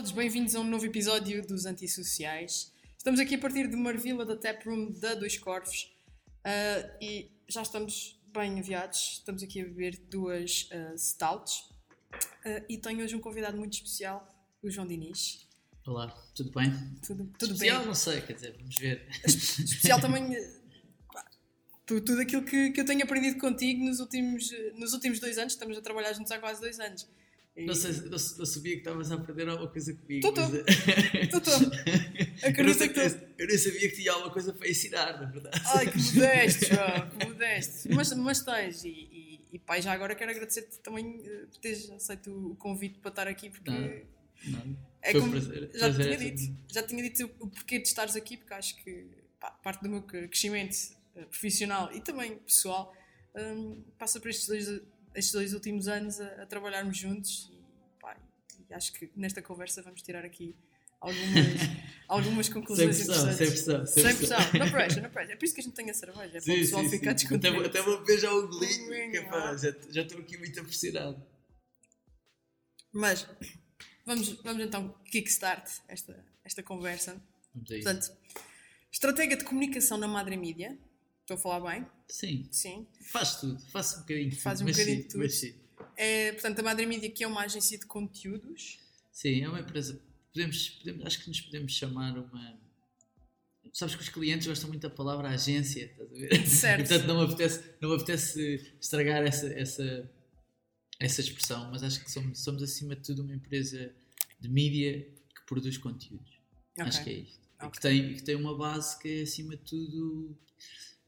todos, bem-vindos a um novo episódio dos Antissociais. Estamos aqui a partir de Marvila da Taproom da Dois Corvos uh, e já estamos bem aviados. Estamos aqui a beber duas uh, stouts uh, e tenho hoje um convidado muito especial, o João Diniz. Olá, tudo bem? Tudo, tudo especial, bem. não sei, quer dizer, vamos ver. Especial também pá, tu- tudo aquilo que, que eu tenho aprendido contigo nos últimos, nos últimos dois anos. Estamos a trabalhar juntos há quase dois anos. E- Não, sei, não, não sabia que estavas a aprender alguma coisa comigo. Não Acredita sei- que tô. eu nem sabia que tinha alguma coisa para ensinar, na verdade. Ai, que modesto, João, que modesto. Mas, mas tens, e, e, e pai, já agora quero agradecer-te também eh, por teres aceito o convite para estar aqui, porque Nada. Não, é foi como um prazer. já prazer tinha é dito, já tinha dito o porquê de estares aqui, porque acho que pá, parte do meu crescimento eh, profissional e também pessoal hum, passa por estes dois, estes dois últimos anos a, a trabalharmos juntos e, pá, e acho que nesta conversa vamos tirar aqui algumas, algumas Sem conclusões pressão, sem pressão. Sem pressão, no pressure, no pressure. É por isso que a gente tem a cerveja, é para o Sim, pessoal sim, ficar sim. Até, vou- até vou beber já um golinho, que é ah. já já estou aqui muito pressionado. Mas vamos, vamos então kickstart esta, esta conversa. Portanto, estratégia de comunicação na Madre Mídia. Estou a falar bem? Sim, Sim. faz tudo, faço um bocadinho de tudo. Faz um bocadinho de tudo. Mas sim. É, portanto, a Madre Mídia que é uma agência de conteúdos. Sim, é uma empresa. Podemos, podemos, acho que nos podemos chamar uma. Sabes que os clientes gostam muito da palavra agência, estás a ver? Certo. E, portanto, não me apetece, não me apetece estragar essa, essa, essa expressão, mas acho que somos, somos, acima de tudo, uma empresa de mídia que produz conteúdos. Acho que é isto. E Ok. que tem, e que tem uma base que é, acima de tudo,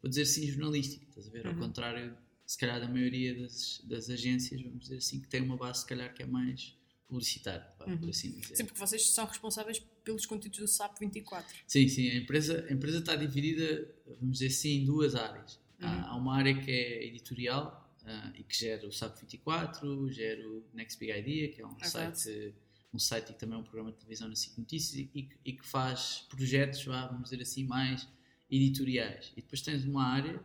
vou dizer assim, jornalística, estás a ver? Ao Uhum. contrário, se calhar, da maioria das, das agências, vamos dizer assim, que tem uma base, se calhar, que é mais publicitária, pá, por assim dizer. Sim, porque vocês são responsáveis pelos conteúdos do SAP 24. Sim, sim, a empresa, a empresa está dividida, vamos dizer assim, em duas áreas. Uhum. Há, há uma área que é editorial ah, e que gera o SAP 24, gera o Next Big Idea, que é um É site um site e que também é um programa de televisão na SIC Notícias e, e que- e que faz projetos, vá, vamos dizer assim, mais editoriais. E depois tens uma área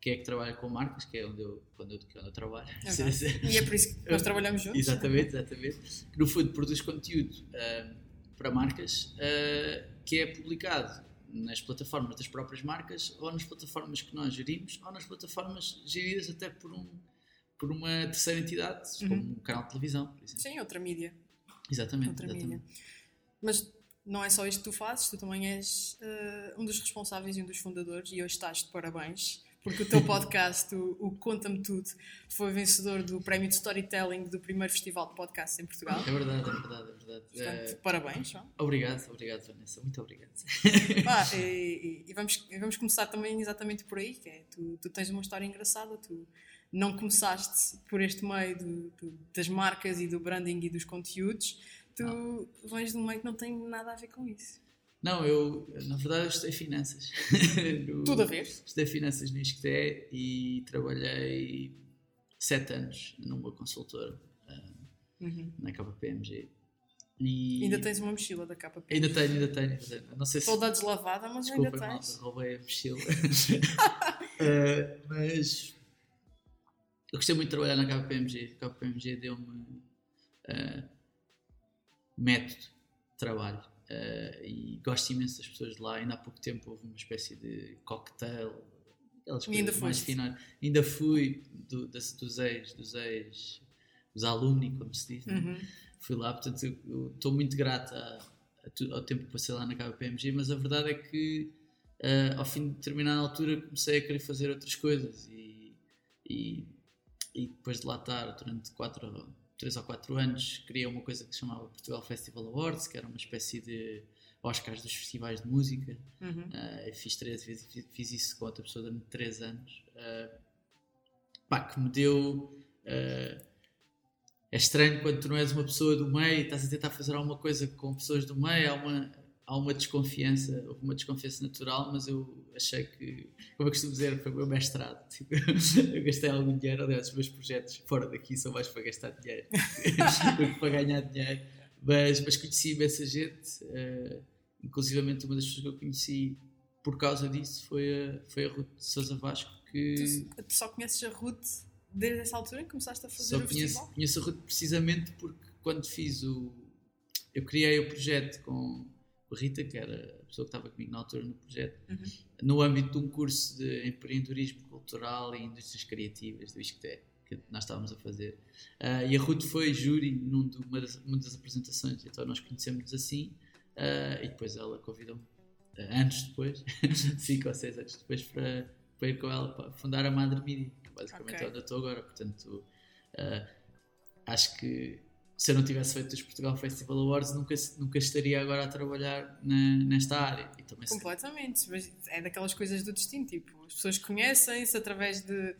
que é que trabalha com marcas, que é onde eu, quando eu, que é onde eu trabalho. Ok. E é por isso que nós trabalhamos juntos. Exatamente, exatamente. Que no fundo produz conteúdo ah, para marcas ah, que é publicado nas plataformas das próprias marcas ou nas plataformas que nós gerimos ou nas plataformas geridas até por, um, por uma terceira entidade, como um canal de televisão, por exemplo. Sim, outra mídia. Exatamente. Outra exatamente. mídia. Mas não é só isto que tu fazes, tu também és eh, um dos responsáveis e um dos fundadores, e hoje estás de parabéns, porque o teu podcast, o, o Conta-me Tudo, foi vencedor do prémio de storytelling do primeiro festival de podcasts em Portugal. É verdade, é verdade, é verdade. Portanto, Eh, parabéns, João. obrigado, obrigado, Vanessa. Muito obrigado. E, e- e vamos, vamos começar também exatamente por aí, que é, tu, tu tens uma história engraçada, tu não começaste por este meio do- do- das marcas e do branding e dos conteúdos, tu vens de um meio que não tem nada a ver com isso. Não, eu, na verdade, eu estudei finanças. No- Tudo a ver? Estudei finanças no ISCTE e trabalhei sete anos numa consultora ah, Uhum. na KPMG. E Ainda tens uma mochila da capa Ainda tenho, ainda tenho. ainda tenho. Não sei se. Toda deslavada, mas Desculpa, ainda tens. roubei a mochila. Ah, mas eu gostei muito de trabalhar na KPMG. A KPMG deu-me ah, método de trabalho ah, e gosto imenso das pessoas de lá. Ainda há pouco tempo houve uma espécie de cocktail. Ainda mais finais. Ainda fui do, das- dos ex, dos ex, dos alumni, como se diz. né? Uhum. fui lá, portanto estou muito grato a- a tu- ao tempo que passei lá na KPMG, mas a verdade é que ah, ao fim de determinada altura comecei a querer fazer outras coisas e, e, e depois de lá estar durante quatro, três ou quatro anos criei uma coisa que se chamava Portugal Festival Awards, que era uma espécie de Oscars dos festivais de música. Uhum. Uh, fiz três vezes, fiz, fiz isso com outra pessoa durante três anos. Uh, pá, que me deu. uh, é estranho quando tu não és uma pessoa do meio e estás a tentar fazer alguma coisa com pessoas do meio, há uma, há uma desconfiança, houve uma desconfiança natural, mas eu achei que, como eu costumo dizer, foi o meu mestrado. Tipo, eu gastei algum dinheiro, aliás, os meus projetos fora daqui são mais para gastar dinheiro do que para ganhar dinheiro. Mas, mas conheci imensa gente, uh, inclusivamente uma das pessoas que eu conheci por causa disso foi a, foi a Ruth Sousa Vasco, que Tu, tu só conheces a Ruth desde essa altura que começaste a fazer só o conheço, festival? conheço a Ruth precisamente porque quando fiz o, eu criei o projeto com a Rita, que era a pessoa que estava comigo na altura no projeto, Uhum. no âmbito de um curso de empreendedorismo cultural e indústrias criativas do ISCTE, que nós estávamos a fazer. Ah, e a Ruth foi júri numa numa das, das apresentações, então nós conhecemos assim, ah, e depois ela convidou-me, ah, anos depois, cinco ou seis anos depois, para, para ir com ela para fundar a Madre Media, que basicamente Ok. é onde eu estou agora. Portanto, acho que se eu não tivesse feito os Portugal Festival Awards, nunca, nunca estaria agora a trabalhar na- nesta área. E também Completamente. Mas é daquelas coisas do destino, tipo, as pessoas conhecem-se através de,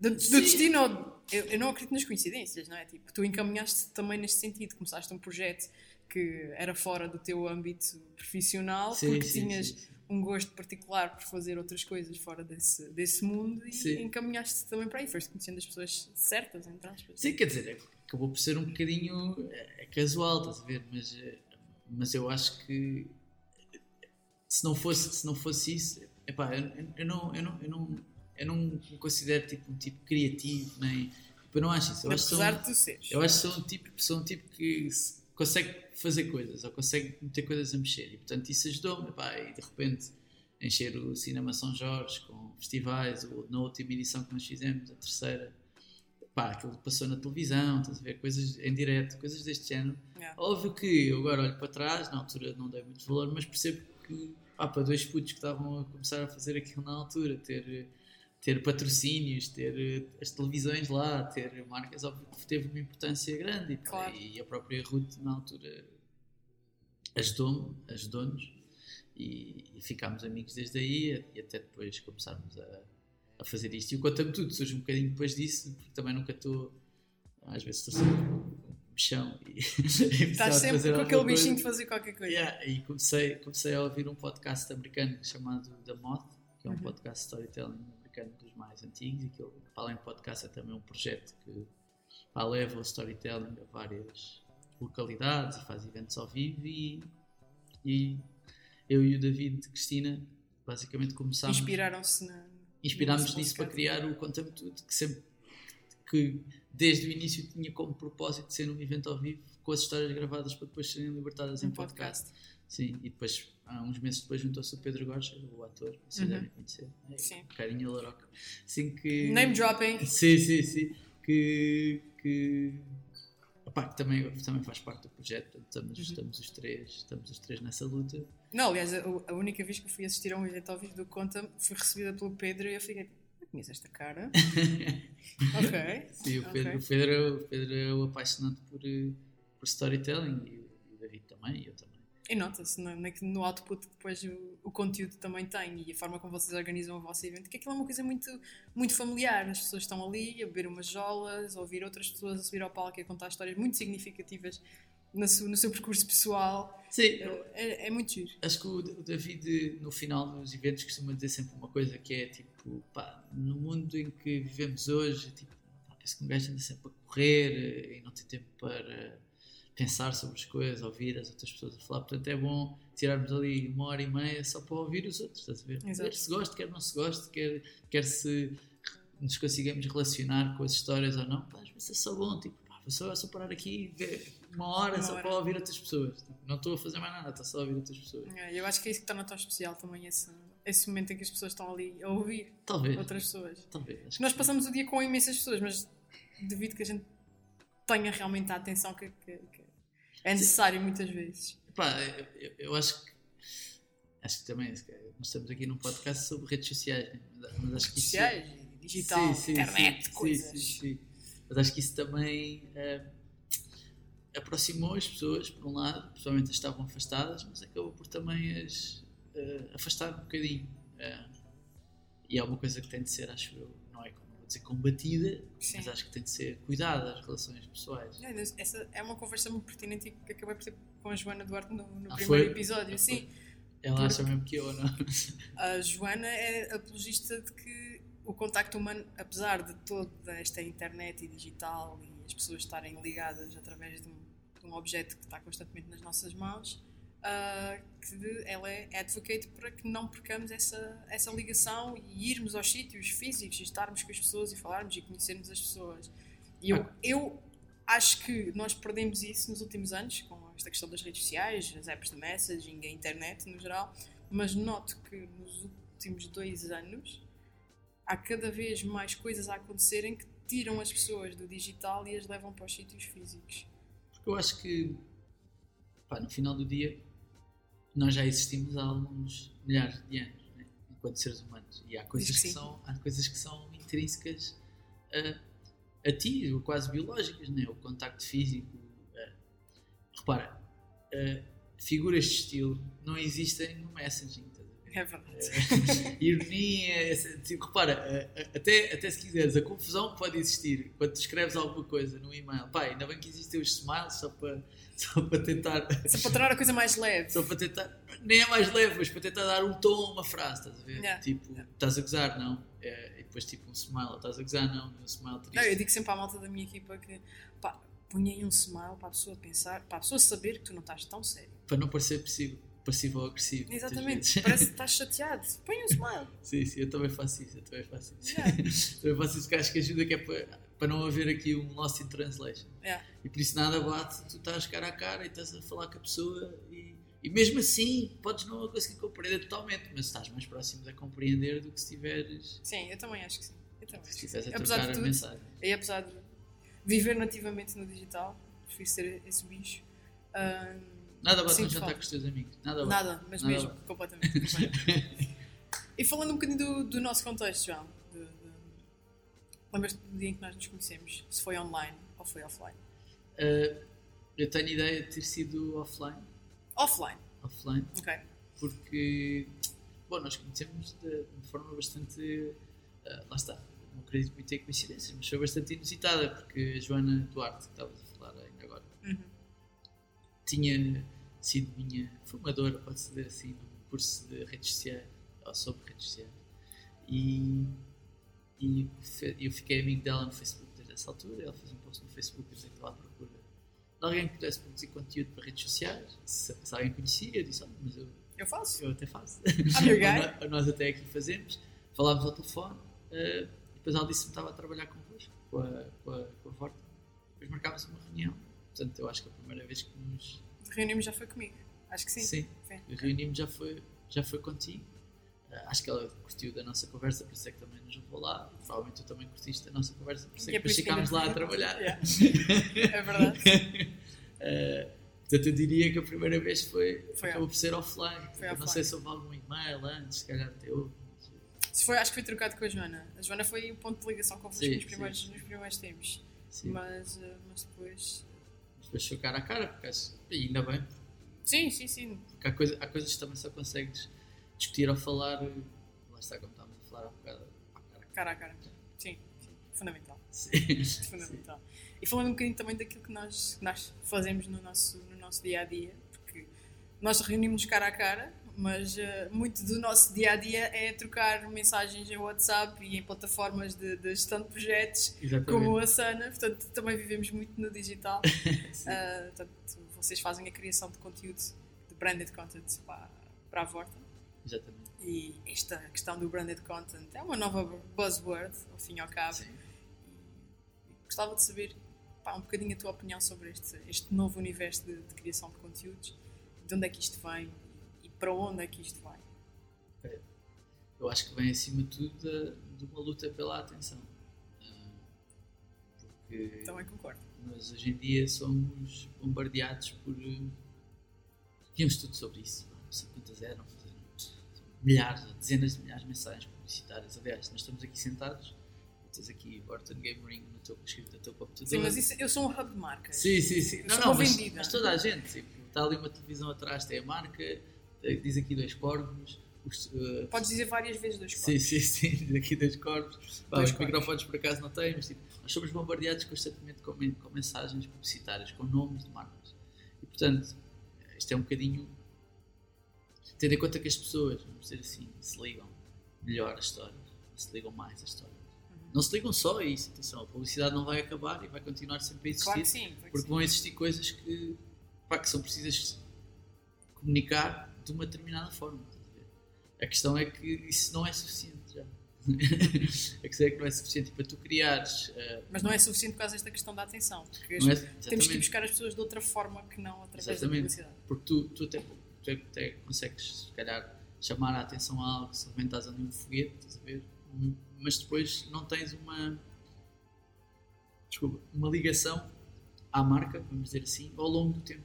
de- do destino. Eu, eu não acredito nas coincidências, não é? Tipo, tu encaminhaste também neste sentido, começaste um projeto que era fora do teu âmbito profissional, Sim, porque sim, tinhas sim, um gosto particular por fazer outras coisas fora desse, desse mundo e Sim. encaminhaste também para aí, foste conhecendo as pessoas certas, entre aspas. Sim, quer dizer, acabou por ser um bocadinho é, casual, estás a ver? Mas, eh, mas eu acho que se não fosse, se não fosse isso, epá, eu, eu- não, eu, não, eu, não, eu não me considero tipo, um tipo criativo, nem. tipo, eu não acho isso. Eu acho, que sou, Apesar um- de seres. eu acho que sou um tipo, sou um tipo que se- consegue fazer coisas, ou consegue meter coisas a mexer. E portanto isso ajudou-me, epá, e de repente encher o Cinema São Jorge com festivais, ou na última edição que nós fizemos, a terceira, pá, aquilo passou na televisão, estás a ver, coisas em direto, coisas deste género. Yeah. Óbvio que eu agora olho para trás, na altura não dei muito valor, mas percebo que, pá, para dois putos que estavam a começar a fazer aquilo na altura, ter, ter patrocínios, ter eh, as televisões lá, ter marcas, óbvio que teve uma importância grande. E, Claro. e a própria Ruth, na altura, ajudou-me, ajudou-nos. E, e ficámos amigos desde aí e até depois começarmos a, a fazer isto. E o Conta-me Tudo surge um bocadinho depois disso, porque também nunca estou. Às vezes estou sempre um bichão e, Estás de sempre com aquele bichinho de fazer qualquer coisa. Yeah, e comecei, comecei a ouvir um podcast americano chamado The Moth, que é um Uhum. podcast storytelling americano dos mais antigos, e que além de podcast, é também um projeto que pá, leva o storytelling a várias localidades e faz eventos ao vivo. E, e eu e o David de Cristina basicamente começámos Inspiraram-se na. Inspirámos nisso para criar o Conta-me Tudo, que sempre que desde o início tinha como propósito de ser um evento ao vivo com as histórias gravadas para depois serem libertadas em Um podcast. podcast. Sim, e depois, há uns meses depois, juntou-se o Pedro Gorcha, o ator, se Uhum. devem conhecer. É, Sim. Carinha Laroca. Sim, que. Name dropping. Sim, sim, sim. Que. que que também, também faz parte do projeto, estamos, Uhum. estamos, os três, estamos os três nessa luta. Não, aliás, a, a única vez que fui assistir a um evento ao vivo do Conta fui recebida pelo Pedro e eu fiquei. Eu conheço esta cara. ok. Sim, o. Pedro, o Pedro, é o Pedro é o apaixonante por, eh, por storytelling e o, e o David também, e eu também. E nota-se no, na- no output que depois o, o conteúdo também tem e a forma como vocês organizam o vosso evento, que aquilo é uma coisa muito, muito familiar. As pessoas estão ali a beber umas jolas, a ouvir outras pessoas a subir ao palco e a contar histórias muito significativas no seu, no seu percurso pessoal. Sim, É, é- é muito giro. Acho que o, David, no final dos eventos, costuma dizer sempre uma coisa que é tipo, pá, no mundo em que vivemos hoje, tipo, parece que um gajo anda sempre a correr eh, e não tem tempo para pensar sobre as coisas, ouvir as outras pessoas a falar. Portanto, é bom tirarmos ali uma hora e meia só para ouvir os outros, estás a ver? Exato. Quer se goste, quer não se goste, quer, quer se nos consigamos relacionar com as histórias ou não, pá, às vezes é só bom, tipo, pá, vou só, só parar aqui e ver uma hora Uma só hora. para ouvir outras pessoas. Tipo, não estou a fazer mais nada, estou só a ouvir outras pessoas. É, Eu acho que é isso que torna tão especial também, esse, esse momento em que as pessoas estão ali a ouvir Talvez. outras pessoas. Talvez. Nós passamos o dia com imensas pessoas, mas devido que a gente tenha realmente a atenção que, que- que é necessário muitas vezes. pá, eu, eu- acho que. Acho que também. Nós estamos aqui num podcast sobre redes sociais, né? mas, acho que isso. Sociais, digital, Sim, sim, internet, sim, coisas. Sim, sim, sim. Mas acho que isso também eh, aproximou as pessoas, por um lado, principalmente as estavam afastadas, mas acabou por também as eh, afastar um bocadinho. Eh, e é uma coisa que tem de ser, acho eu, dizer combatida, Sim. mas acho que tem de ser cuidada as relações pessoais. É, Essa é uma conversa muito pertinente que acabei por ter com a Joana Duarte no, no Ah, primeiro foi? episódio. Ah, Sim, Ela Porque- acha mesmo que eu, não? a Joana é apologista de que o contacto humano, apesar de toda esta internet e digital e as pessoas estarem ligadas através de um, de um objeto que está constantemente nas nossas mãos, ah, que ela é advocate para que não percamos essa, essa ligação e irmos aos sítios físicos e estarmos com as pessoas e falarmos e conhecermos as pessoas. E eu, eu acho que nós perdemos isso nos últimos anos, com esta questão das redes sociais, as apps de messaging, a internet no geral, mas noto que nos últimos dois anos há cada vez mais coisas a acontecerem que tiram as pessoas do digital e as levam para os sítios físicos. Porque eu acho que, pá, no final do dia, nós já existimos há alguns milhares de anos, né? enquanto seres humanos. E há coisas, Diz que sim. são, há coisas que são intrínsecas a, a ti, ou quase biológicas, né? o contacto físico. eh. repara, eh, figuras de estilo não existem no messaging. a? É verdade. Eh, ironia, tipo, repara, até, até se quiseres, a confusão pode existir quando escreves alguma coisa no e-mail. Pá, ainda bem que existem os smiles só para, só para tentar. Só para tornar a coisa mais leve. Só para tentar, nem é mais leve, mas para tentar dar um tom a uma frase, estás a ver? Yeah. Tipo, Yeah. estás a gozar, não? É, e depois tipo um smile, estás a gozar, não? Um smile triste. Não, eu digo sempre à malta da minha equipa que pá, ponha aí um smile para a pessoa pensar, para a pessoa saber que tu não estás tão sério. Para não parecer passivo, passivo ou agressivo. Exatamente, parece que estás chateado. Põe um smile. sim, sim, eu também faço isso, eu também faço isso. Yeah. também faço isso porque acho que ajuda que é para, para não haver aqui um lost in translation. Yeah. E por isso nada bate, tu estás cara a cara e estás a falar com a pessoa e, e mesmo assim podes não conseguir compreender totalmente, mas estás mais próximo de compreender do que se estiveres, Sim, eu também acho que sim. Eu também se estiveres a Apesar trocar de a tudo, mensagem. e apesar de viver nativamente no digital, prefiro ser esse bicho. Nada bate um jantar com os teus amigos. Nada. Nada, mas Nada mesmo, bate. completamente. completamente. e falando um bocadinho do, do nosso contexto, João, lembras-te do dia em que nós nos conhecemos? Se foi online ou foi offline? Uh, eu tenho ideia de ter sido offline. Offline, Offline. ok. Porque, bom, nós conhecemos de, de forma bastante. uh, lá está. Não acredito muito em coincidências, mas foi bastante inusitada. Porque a Joana Duarte, que estavas a falar ainda agora, Uhum. tinha sido minha formadora, pode-se dizer assim, num curso de redes sociais, ou sobre redes sociais. E, e eu fiquei amigo dela no Facebook desde essa altura. Ela fez um post no Facebook dizer que estava à procura de alguém que pudesse produzir conteúdo para redes sociais. Se, se alguém conhecia, eu disse: mas eu, Eu faço. eu até faço. I'm your guy. Ou nó- Nós até aqui fazemos. Falámos ao telefone. eh, depois ela disse que estava a trabalhar convosco, com a, com a, com a Vorta. Depois marcámos uma reunião. Portanto, eu acho que a primeira vez que nos Reunimos já foi comigo. Acho que sim. Sim, Sim. reunimos já foi, já foi contigo. Acho que ela curtiu da nossa conversa, por isso é que também nos levou lá. Provavelmente tu também curtiste da nossa conversa, por isso é que depois ficámos lá a trabalhar. Yeah. É verdade. Ah, portanto, eu diria que a primeira vez foi, Foi acabou por ser offline. Foi Eu Não offline. sei se houve algum e-mail antes, se calhar até houve. mas- Se foi, acho que foi trocado com a Joana. A Joana foi o ponto de ligação convosco Sim, nos sim. primeiros, nos primeiros tempos. Sim, Mas, eh, mas depois. mas depois foi cara a cara, porque acho, ainda bem, Sim, sim, sim. porque há, coisa, há coisas que também só consegues discutir ou falar. Lá está, como estávamos a falar há bocado. cara. A cara. Sim, sim. Fundamental. Sim. Fundamental. E falando um bocadinho também daquilo que nós, que nós fazemos no nosso, no nosso dia a dia, porque nós reunimos cara a cara, mas eh, muito do nosso dia a dia é trocar mensagens em WhatsApp e em plataformas de, de gestão de projetos, Exatamente. como a Sana, portanto também vivemos muito no digital. Sim. Ah, portanto, vocês fazem a criação de conteúdo, de branded content para, para a Vorta. Exatamente. E esta questão do branded content é uma nova buzzword, ao fim e ao cabo. Sim. E gostava de saber pá, um bocadinho a tua opinião sobre este, este novo universo de, de criação de conteúdos, de onde é que isto vem e, para onde é que isto vai. eu acho que vem acima de tudo de uma luta pela atenção. Ah, Porque Também concordo. nós hoje em dia somos bombardeados por. eh, Vi um estudo sobre isso, não sei quantas eram milhares, dezenas de milhares de mensagens publicitárias. Aliás, nós estamos aqui sentados, tens aqui Horton Game Ring no teu, escrito no teu computador. Sim, mas isso, eu sou um hub de marcas. Sim, sim, sim. Não, não, mas, mas toda a gente. Tipo, está ali uma televisão atrás, tem a marca, diz aqui dois corvos. Os, eh, Podes dizer várias vezes dois Sim, sim, sim, diz aqui dois corvos. Dois os corvos. microfones por acaso não têm, mas tipo, nós somos bombardeados constantemente com, com mensagens publicitárias, com nomes de marcas. E portanto, isto é um bocadinho. Tendo em conta que as pessoas, vamos dizer assim, se ligam melhor às histórias, se ligam mais às histórias. Uhum. Não se ligam só a isso, atenção, a publicidade não vai acabar e vai continuar sempre a existir. Claro que sim. claro que Porque sim. vão existir coisas que, pá, que são precisas comunicar de uma determinada forma. a questão é que isso não é suficiente já. a questão é que não é suficiente para tu criares. Uh, Mas não é suficiente por causa desta questão da atenção. Porque é- temos que buscar as pessoas de outra forma que não através da Exatamente. publicidade. Porque tu, tu, até, tu até consegues, se calhar, chamar a atenção a algo se arrebentares ali um foguete, estás a ver? Hum, Mas depois não tens uma. Desculpa, uma ligação à marca, vamos dizer assim, ao longo do tempo.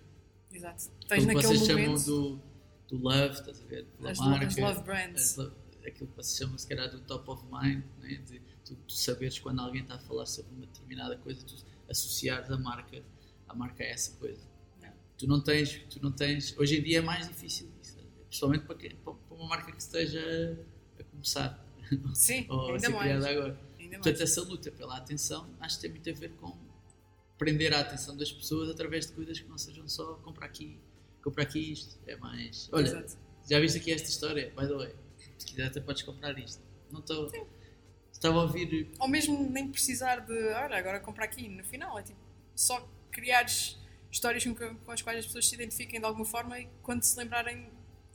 Exato. Tens Aquilo que naquele vocês momento chamam do, do love, estás a ver? Pela as, marca. as love brands. as aquilo que vocês chamam, se calhar, do top of mind, né? de tu, tu saberes quando alguém está a falar sobre uma determinada coisa, tu associares a marca, a marca a essa coisa. Tu não tens, tu não tens, hoje em dia é mais difícil isso, a principalmente para, quem- para uma marca que esteja a começar Sim, ou a ainda ser mais. criada agora. Ainda mais. Portanto, essa luta pela atenção acho que tem muito a ver com prender a atenção das pessoas através de coisas que não sejam só comprar aqui, comprar aqui isto. É mais. Olha, Exato. já viste aqui esta história? By the way, se quiser até podes comprar isto. Não estou. Estava a ouvir. Ou mesmo nem precisar de, olha, agora comprar aqui. No final é tipo, só criares histórias com, com as quais as pessoas se identifiquem de alguma forma e quando se lembrarem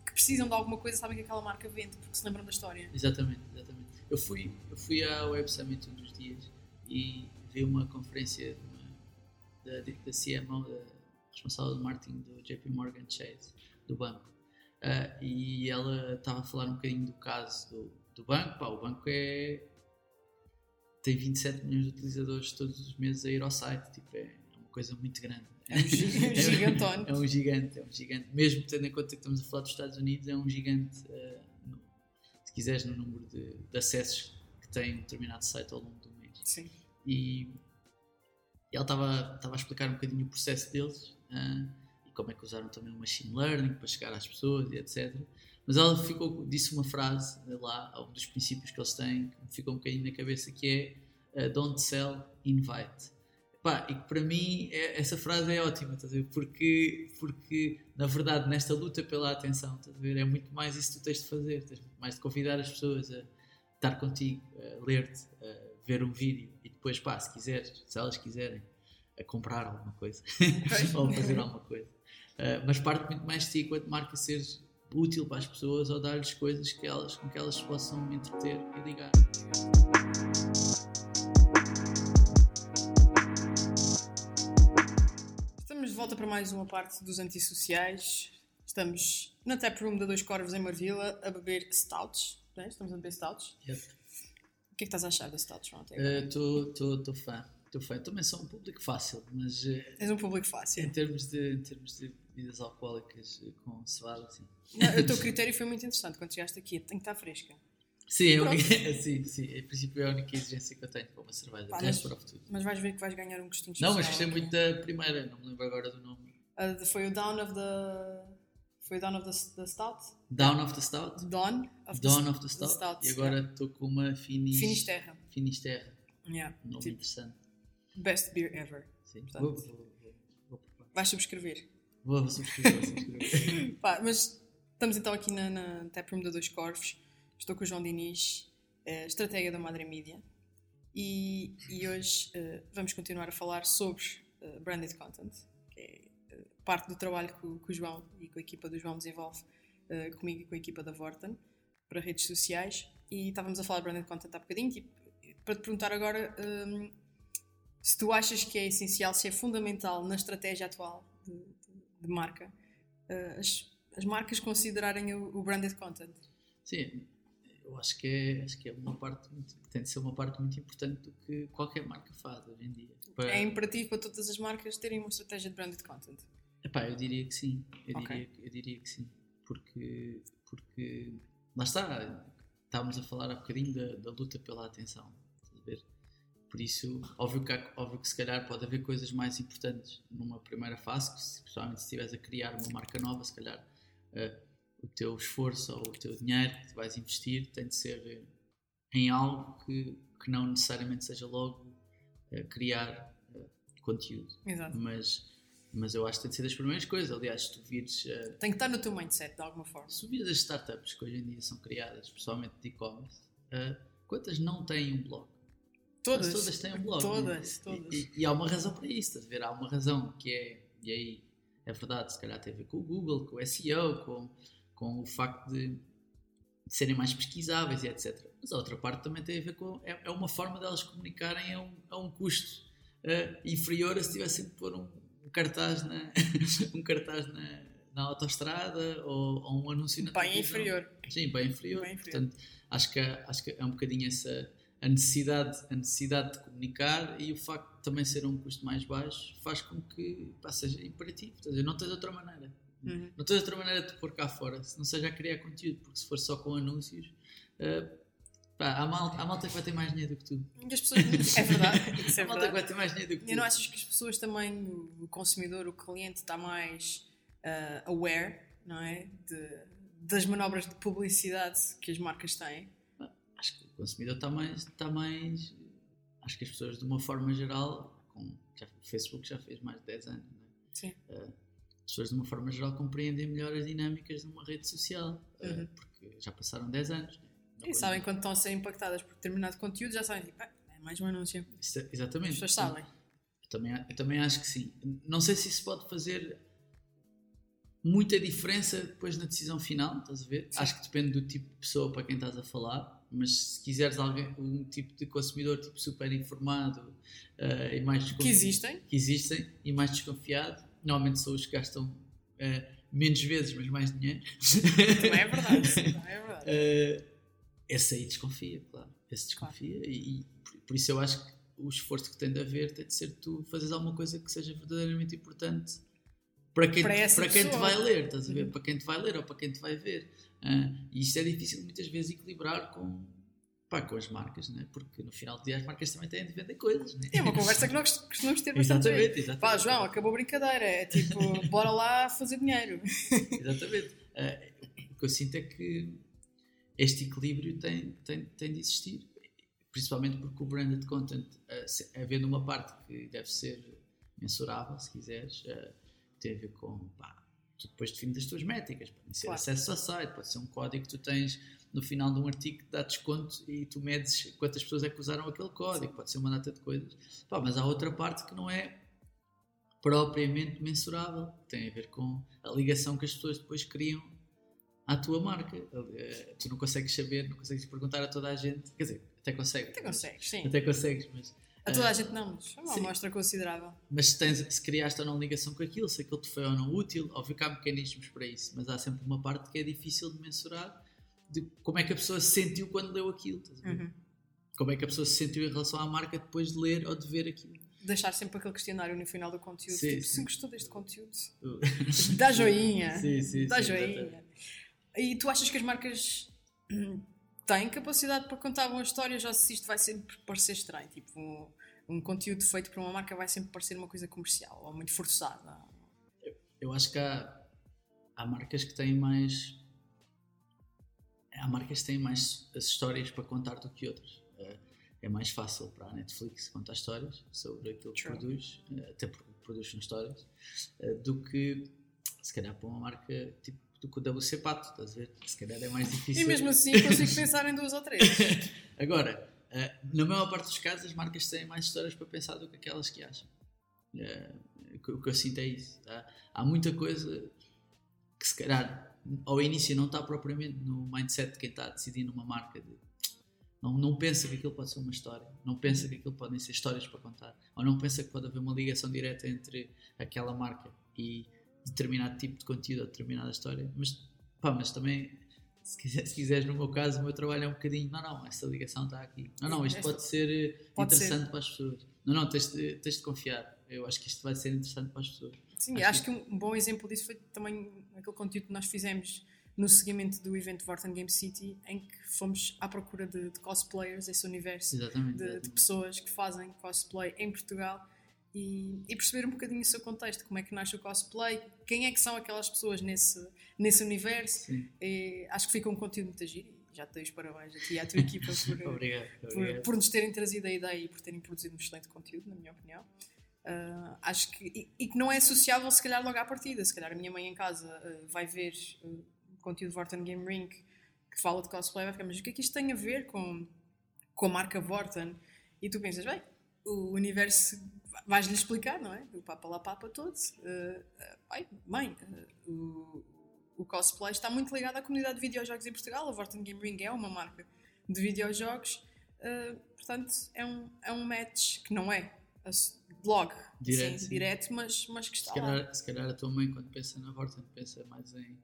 que precisam de alguma coisa sabem que aquela marca vende porque se lembram da história. Exatamente, exatamente. Eu fui, eu fui à Web Summit um dos dias e vi uma conferência da, da CMO, da responsável de marketing do JP Morgan Chase, do banco. Ah, e ela estava a falar um bocadinho do caso do, do banco. Pá, o banco é. tem 27 milhões de utilizadores todos os meses a ir ao site. Tipo, é coisa muito grande. É um gi- gigantone. É um gigante, é um gigante. Mesmo tendo em conta que estamos a falar dos Estados Unidos, é um gigante, eh, no- se quiseres, no número de, de acessos que tem um determinado site ao longo do mês. Sim. E ela estava a explicar um bocadinho o processo deles ah, e como é que usaram também o machine learning para chegar às pessoas e etc. Mas ela ficou, disse uma frase lá, um dos princípios que eles têm, que me ficou um bocadinho na cabeça, que é ah, Don't sell, invite. Pá, e que para mim é- essa frase é ótima, estás a ver? Porque, porque na verdade nesta luta pela atenção, estás a ver? É muito mais isso que tu tens de fazer, tens mais de convidar as pessoas a estar contigo, a ler-te, a ver um vídeo e depois, pá, se quiseres, se elas quiserem, a comprar alguma coisa ou fazer alguma coisa. Uh, mas parte muito mais de ti enquanto marca seres útil para as pessoas ou dar-lhes coisas que elas, com que elas possam entreter e ligar. Volta para mais uma parte dos antissociais. Estamos na tap room da Dois Corvos em Marvila a beber stouts. não é? Estamos a beber stouts. Yep. O que é que estás a achar das stouts, João? Estou fã, estou fã. Também sou um público fácil, mas uh, És um público em fácil. termos de, em termos de bebidas alcoólicas uh, com cevada, assim. Não, o teu critério foi muito interessante quando chegaste aqui. Tem que estar fresca. Sim, é única, sim, sim, em princípio é a única exigência que eu tenho para uma cerveja. Pá, O mas- resto provo tudo. Mas vais ver que vais ganhar um gostinho Não, mas gostei muito da primeira, não me lembro agora do nome. De- foi o Down of the. Foi o Down of the, the Stout? Down of the Stout. Dawn of Dawn the, of the Stout. Stout, e agora estou com uma Finis... Finisterra. Finisterra. Yeah. Um nome Tipo, interessante. best beer ever. Sim. Portanto- Vou, vou, vou, vou. Vais subscrever. vou, vou subscrever, vou subscrever. Pá, mas estamos então aqui na, na taproom da Dois Corvos. Estou com o João Diniz, eh, estratega da Madre Media. E, e hoje eh, vamos continuar a falar sobre eh, branded content, que é parte do trabalho que, o- que o João e com a equipa do João desenvolve comigo e com a equipa da Vorten para redes sociais. E estávamos a falar de branded content há bocadinho. Tipo, para te perguntar agora hum, se tu achas que é essencial, se é fundamental na estratégia atual de, de- de marca, as, as marcas considerarem o, o branded content. Sim, eu acho que é, acho que é uma parte muito, tem de ser uma parte muito importante do que qualquer marca faz hoje em dia. Para- É imperativo para todas as marcas terem uma estratégia de branded content. Epá, eu diria que sim. Eu, Ok. diria, eu diria que sim. Porque, porque lá está, estávamos a falar há bocadinho da, da luta pela atenção. Por isso, óbvio que, há- óbvio que se calhar pode haver coisas mais importantes numa primeira fase, que se, principalmente se estiveres a criar uma marca nova, se calhar eh, o teu esforço ou o teu dinheiro que tu vais investir tem de ser eh, em algo que, que não necessariamente seja logo eh, criar eh, conteúdo Exato. mas, mas eu acho que tem de ser das primeiras coisas. Aliás, se tu vires, eh, Tem que estar no teu mindset de alguma forma. se vires as startups que hoje em dia são criadas, principalmente de e-commerce, quantas não têm um blog? Todas. Quase todas têm um blog. Todas, né? todas. E, e- e há uma razão para isso, estás a ver? Há uma razão que é, e aí é verdade, se calhar tem a ver com o Google, com o SEO, com, com o facto de, de de serem mais pesquisáveis e etc. Mas a outra parte também tem a ver com. É, é uma forma delas comunicarem a um, a um custo uh, inferior a se tivessem de pôr um, um cartaz na, um cartaz na, na autostrada ou, ou um anúncio na Bem inferior. Sim, bem inferior. Bem inferior. Portanto, acho que, acho que é um bocadinho essa a necessidade, a necessidade de comunicar e o facto de também ser um custo mais baixo faz com que pá, seja imperativo. Dizer, não tens outra maneira. Uhum. Não tens outra maneira de pôr cá fora, se não seja a criar conteúdo, porque se for só com anúncios, uh, pá, há, malta, há malta que vai ter mais dinheiro do que tu. E as pessoas, é verdade, isso é Há malta que vai ter mais dinheiro do que tu. E não achas que as pessoas também, o consumidor, o cliente, está mais ah, aware, não é? De, das manobras de publicidade que as marcas têm? Acho que o consumidor está mais, está mais. Acho que as pessoas, de uma forma geral, com, já, o Facebook já fez mais de 10 anos, não é? Sim. as pessoas, de uma forma geral, compreendem melhor as dinâmicas de uma rede social, uh, Uhum. porque já passaram 10 anos. Não E sabem quando estão a ser impactadas por determinado conteúdo, já sabem, tipo, ah, é mais um anúncio. Isso- As Exatamente. pessoas sabem. Eu também, eu também acho que sim. Não sei se isso pode fazer muita diferença depois na decisão final, estás a ver? Sim. Acho que depende do tipo de pessoa para quem estás a falar, mas se quiseres alguém, um tipo de consumidor tipo super informado eh, e mais Que existem. que existem e mais desconfiado, normalmente são os que gastam eh, menos vezes, mas mais dinheiro. Também é verdade. Também é verdade. Eh, esse aí desconfia, claro. Esse desconfia e, e por, por isso eu acho que o esforço que tem de haver tem de ser tu fazeres alguma coisa que seja verdadeiramente importante para quem, Para te, para quem te vai ler, estás a ver? Uhum. Para quem te vai ler ou para quem te vai ver. Ah, e isto é difícil muitas vezes equilibrar com, com as marcas, né? porque no final do dia as marcas também têm de vender coisas. Né? É uma conversa que nós costumamos ter bastante. Exatamente, exatamente. Pá, João, acabou a brincadeira. É tipo, bora lá fazer dinheiro. Exatamente. Eh, o que eu sinto é que este equilíbrio tem, tem, tem de existir. Principalmente porque o branded content, se- havendo uma parte que deve ser mensurável, se quiseres, eh, tem a ver com. Pá, tu depois defines as tuas métricas. Pode ser Claro. acesso ao site, pode ser um código que tu tens no final de um artigo dá desconto e tu medes quantas pessoas é que usaram aquele código, pode ser uma data de coisas. Pá, mas há outra parte que não é propriamente mensurável, tem a ver com a ligação que as pessoas depois criam à tua marca. Eh, Tu não consegues saber, não consegues perguntar a toda a gente, quer dizer, até consegues. Até consegues, sim. Até consegues, mas, A toda a gente não, mas é uma amostra considerável. mas se, tens, se criaste ou não ligação com aquilo, se aquilo te foi ou não útil, óbvio que há mecanismos para isso, mas há sempre uma parte que é difícil de mensurar de como é que a pessoa se sentiu quando leu aquilo. Uhum. Como é que a pessoa se sentiu em relação à marca depois de ler ou de ver aquilo. Deixar sempre aquele questionário no final do conteúdo. Sim, tipo, sim. se gostou deste conteúdo, dá joinha. Sim, sim, dá sim, joinha. E tu achas que as marcas hum, têm capacidade para contar boas histórias ou se isto vai sempre parecer estranho? Tipo, um, um conteúdo feito por uma marca vai sempre parecer uma coisa comercial ou muito forçada. Eu acho que há, há marcas que têm mais. Há marcas que têm mais as histórias para contar do que outras. Eh, É mais fácil para a Netflix contar histórias sobre aquilo que True. produz, eh, até porque produz histórias, eh, do que se calhar para uma marca tipo do que o WC Pato, estás a ver? Se calhar é mais difícil. E mesmo assim consigo pensar em duas ou três. Agora, na maior parte dos casos, as marcas têm mais histórias para pensar do que aquelas que acham. O que- o que eu sinto é isso. tá? Há muita coisa que, se calhar, ao início não está propriamente no mindset de quem está a decidir numa marca. De, não, não pensa que aquilo pode ser uma história, não pensa que aquilo podem ser histórias para contar, ou não pensa que pode haver uma ligação direta entre aquela marca e determinado tipo de conteúdo ou determinada história. Mas, pá, mas também se, quiser, se quiseres, no meu caso, o meu trabalho é um bocadinho. Não, não, essa ligação está aqui. Não, não, isto Esta- pode ser eh, Pode interessante para as pessoas. Não, não, tens de, tens de confiar. Eu acho que isto vai ser interessante para as pessoas. Sim, Acho acho, que um bom exemplo disso foi também aquele conteúdo que nós fizemos no seguimento do evento Vorten Game City, em que fomos à procura de, de cosplayers, esse universo Exatamente. de, de exatamente. pessoas que fazem cosplay em Portugal e, e perceber um bocadinho o seu contexto, como é que nasce o cosplay, quem é que são aquelas pessoas nesse, nesse universo. E acho que fica um conteúdo muito giro e já te dei os parabéns aqui à tua equipa por, Obrigado. por, obrigado. por nos terem trazido a ideia e por terem produzido um excelente conteúdo, na minha opinião. Ah, acho que e, e que não é associável se calhar logo à partida. Se calhar a minha mãe em casa ah, vai ver ah, conteúdo Vorten Game Ring que fala de cosplay, vai ficar, mas o que é que isto tem a ver com, com a marca Vorten? E tu pensas, bem, o universo vais-lhe explicar, não é? Do Papa lá Papa todo. Ah, ai, mãe, o, o cosplay está muito ligado à comunidade de videojogos em Portugal. A Vorten Game Ring é uma marca de videojogos, uh, portanto, é um, é um match que não é blog direto, sim, direto mas, mas que está se calhar, lá. Se calhar a tua mãe, quando pensa na Vorten, pensa mais em